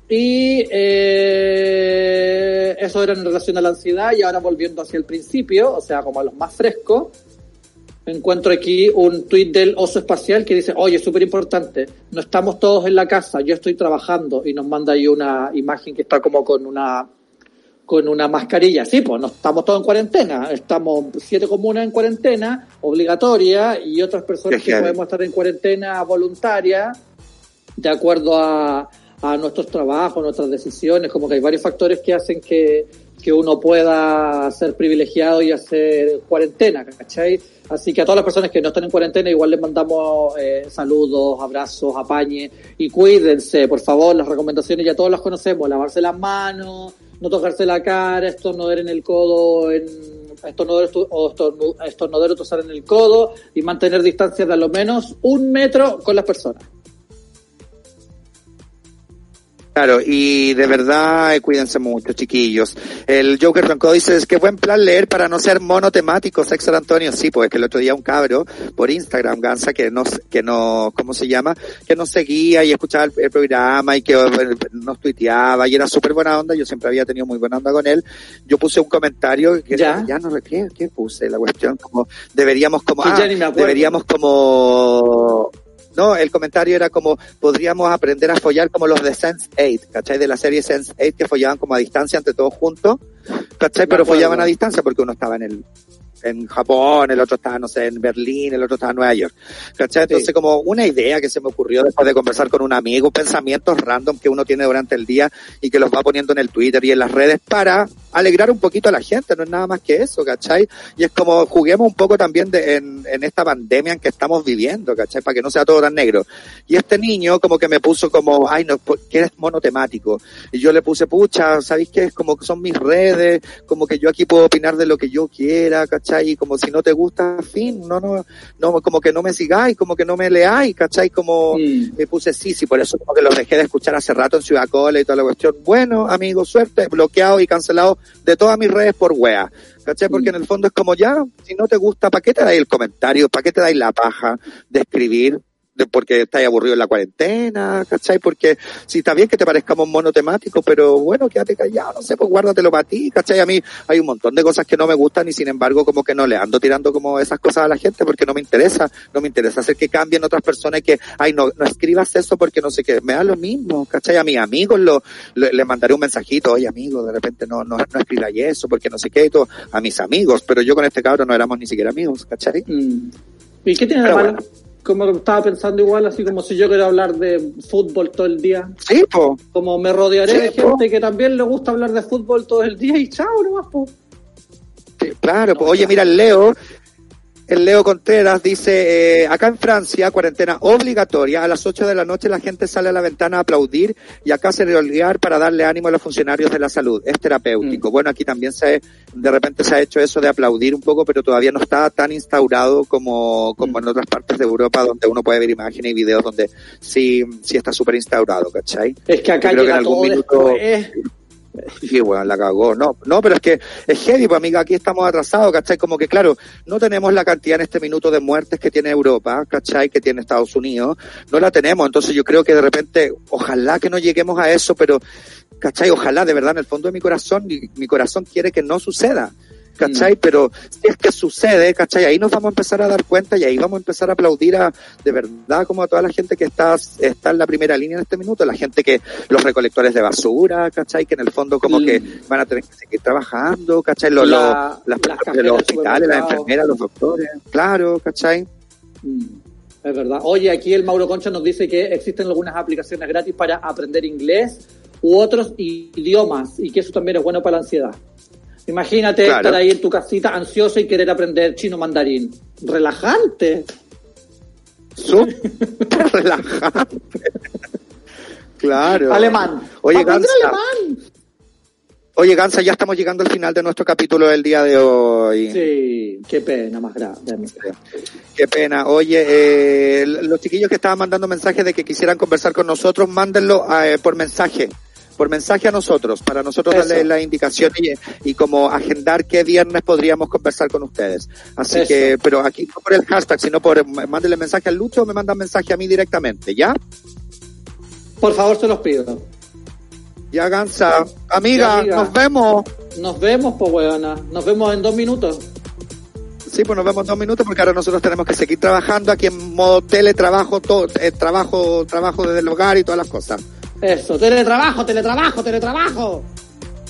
Y eh, eso era en relación a la ansiedad y ahora volviendo hacia el principio, o sea, como a los más frescos encuentro aquí un tuit del oso espacial que dice, oye, súper importante, no estamos todos en la casa, yo estoy trabajando y nos manda ahí una imagen que está como con una con una mascarilla. Sí, pues no estamos todos en cuarentena, estamos siete comunas en cuarentena obligatoria y otras personas que podemos estar en cuarentena voluntaria de acuerdo a, a nuestros trabajos, nuestras decisiones, como que hay varios factores que hacen que, que uno pueda ser privilegiado y hacer cuarentena, ¿cachai? Así que a todas las personas que no están en cuarentena igual les mandamos eh, saludos, abrazos, apañe y cuídense, por favor, las recomendaciones ya todos las conocemos, lavarse las manos, no tocarse la cara, estornudar en el codo en estornudar o estornu- estornudar o tosar en el codo y mantener distancias de a lo menos un metro con las personas. Claro, y de verdad eh, cuídense mucho, chiquillos. El Joker Ronco dice, es que buen plan leer para no ser monotemático, sexo Antonio. Sí, pues que el otro día un cabro por Instagram, Gansa, que no, que no, ¿cómo se llama? Que nos seguía y escuchaba el, el programa y que nos tuiteaba y era súper buena onda. Yo siempre había tenido muy buena onda con él. Yo puse un comentario que Ya. ya no re- ¿qué, puse la cuestión como deberíamos como ah, deberíamos como no, el comentario era como, podríamos aprender a follar como los de Sense8, ¿cachai? De la serie Sense8 que follaban como a distancia entre todos juntos, ¿cachai? Pero follaban a distancia porque uno estaba en el, en Japón, el otro estaba, no sé, en Berlín, el otro estaba en Nueva York. ¿Cachai? Entonces, Sí. como una idea que se me ocurrió después de conversar con un amigo, pensamientos random que uno tiene durante el día y que los va poniendo en el Twitter y en las redes para alegrar un poquito a la gente, no es nada más que eso, ¿cachai? Y es como juguemos un poco también de, en, en esta pandemia en que estamos viviendo, ¿cachai? Para que no sea todo tan negro. Y este niño como que me puso como, ay, no, ¿por qué eres monotemático? Y yo le puse, pucha, ¿sabéis qué? Es como que son mis redes, como que yo aquí puedo opinar de lo que yo quiera, ¿cachai? Y como si no te gusta, fin, no, no, no, como que no me sigáis, como que no me leáis, ¿cachai? Como Mm. me puse sí, sí, por eso como que los dejé de escuchar hace rato en Ciudad Cola y toda la cuestión. Bueno, amigo, suerte, bloqueado y cancelado de todas mis redes por wea. ¿Cachai? Porque en el fondo es como ya, si no te gusta, ¿para qué te dais el comentario? ¿Para qué te dais la paja de escribir? Porque estáis aburrido en la cuarentena, ¿cachai? Porque si está bien que te parezcamos monotemáticos, pero bueno, quédate callado, no sé, pues guárdatelo para ti, ¿cachai? A mí hay un montón de cosas que no me gustan y sin embargo como que no le ando tirando como esas cosas a la gente porque no me interesa, no me interesa hacer que cambien otras personas y que, ay, no, no escribas eso porque no sé qué, me da lo mismo, ¿cachai? A mis amigos lo, lo- le mandaré un mensajito, oye amigo, de repente no, no, no escribáis eso porque no sé qué y todo, a mis amigos, pero yo con este cabrón no éramos ni siquiera amigos, ¿cachai? Mm. ¿Y qué tiene de malo? bueno. Como que estaba pensando igual, así como si yo quiero hablar de fútbol todo el día. Sí, po. Como me rodearé Sí, de po. gente que también le gusta hablar de fútbol todo el día y chao nomás, po. Sí, Claro, pues, oye, mira, Leo, el Leo Contreras dice, eh, acá en Francia, cuarentena obligatoria, a las 8 de la noche la gente sale a la ventana a aplaudir y acá se reolgar para darle ánimo a los funcionarios de la salud. Es terapéutico. Bueno, aquí también se, de repente se ha hecho eso de aplaudir un poco, pero todavía no está tan instaurado como, como en otras partes de Europa donde uno puede ver imágenes y videos donde sí, sí está súper instaurado, ¿cachai? Es que acá que en algún todo minuto- después. Sí, weón, la cagó. No, no, pero es que es heavy, pues amiga, aquí estamos atrasados, ¿cachai? Como que claro, no tenemos la cantidad en este minuto de muertes que tiene Europa, ¿cachai? Que tiene Estados Unidos. No la tenemos, entonces yo creo que de repente, ojalá que no lleguemos a eso, pero, ¿cachai? Ojalá, de verdad, en el fondo de mi corazón, mi corazón quiere que no suceda. ¿Cachai? Pero si es que sucede, ¿cachai? Ahí nos vamos a empezar a dar cuenta y ahí vamos a empezar a aplaudir a, de verdad, como a toda la gente que está, está en la primera línea en este minuto, la gente que, los recolectores de basura, ¿cachai? Que en el fondo como Mm. que van a tener que seguir trabajando, ¿cachai? Lo- La- lo- las los hospitales, las enfermeras, los doctores, claro, ¿cachai? Mm, Es verdad. Oye, aquí el Mauro Concha nos dice que existen algunas aplicaciones gratis para aprender inglés u otros idiomas y que eso también es bueno para la ansiedad. Imagínate Claro. estar ahí en tu casita ansioso y querer aprender chino mandarín. Relajante. Súper relajante. claro. Alemán. Oye, Gansa, alemán. oye, Gansa, ya estamos llegando al final de nuestro capítulo del día de hoy. Sí, qué pena más grande. Qué pena. Oye, eh, los chiquillos que estaban mandando mensajes de que quisieran conversar con nosotros, mándenlo eh, por mensaje. Por mensaje a nosotros, para nosotros Eso. darle la indicación y, y como agendar qué viernes podríamos conversar con ustedes. Así Eso. que, pero aquí no por el hashtag, sino por mándenle mensaje al Lucho o me mandan mensaje a mí directamente, ¿ya? Por favor, se los pido. Ya, Gansa. Amiga, nos vemos. Nos vemos, pues, weona. Nos vemos en dos minutos. Sí, pues nos vemos en dos minutos porque ahora nosotros tenemos que seguir trabajando aquí en modo teletrabajo, todo, eh, trabajo, trabajo desde el hogar y todas las cosas. Eso, teletrabajo, teletrabajo, teletrabajo.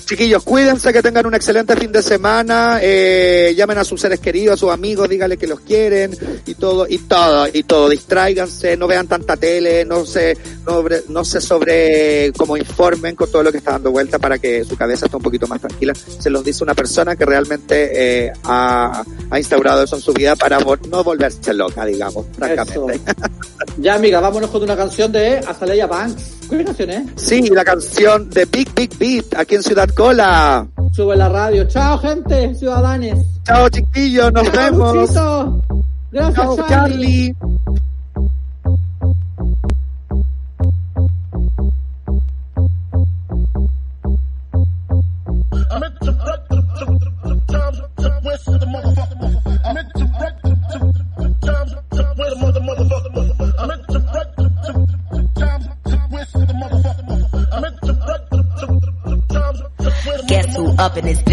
Chiquillos, cuídense, que tengan un excelente fin de semana, eh, llamen a sus seres queridos, a sus amigos, díganle que los quieren y todo, y todo, y todo, distráiganse, no vean tanta tele, no se, no, no se sobre, como informen con todo lo que está dando vuelta para que su cabeza esté un poquito más tranquila. Se los dice una persona que realmente eh, ha, ha instaurado eso en su vida para no volverse loca, digamos, francamente. Ya, amiga, vámonos con una canción de Azalea Banks. ¿Qué canción es? Sí, la canción de Big Big Beat aquí en Ciudad Cola. Sube la radio. Chao, gente, ciudadanes. Chao, chiquillos, nos vemos. Gracias, Chao, Charlie. Charlie. up in this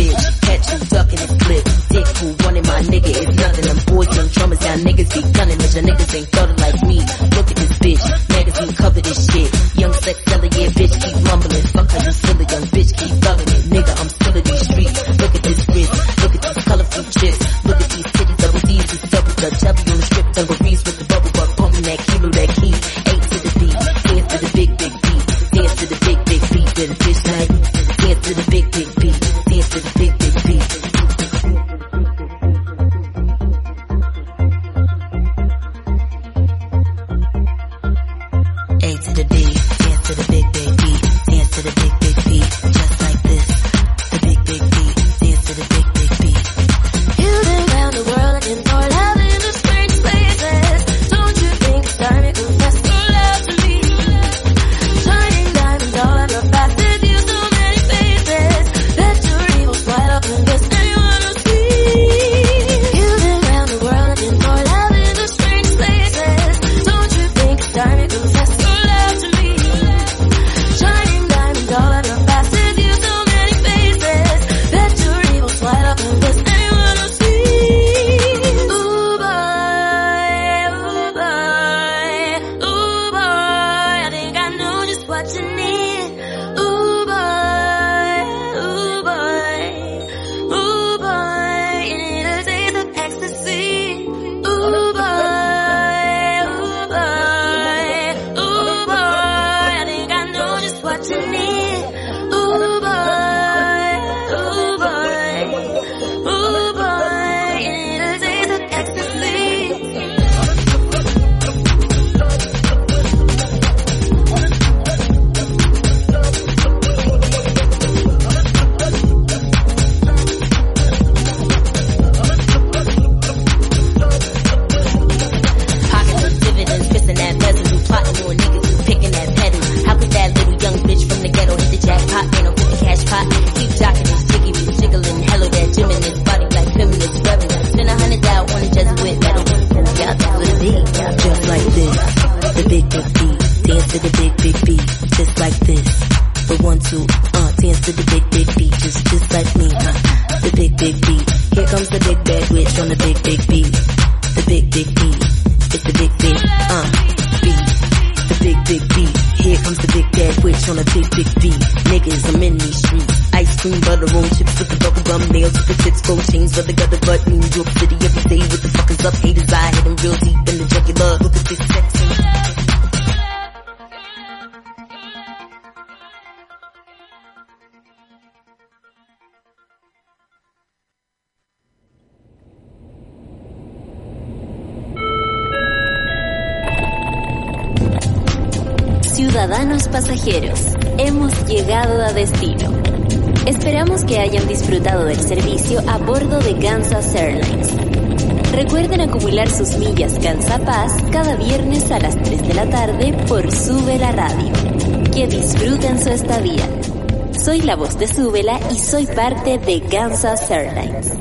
de su vela y soy parte de Kansas Airlines.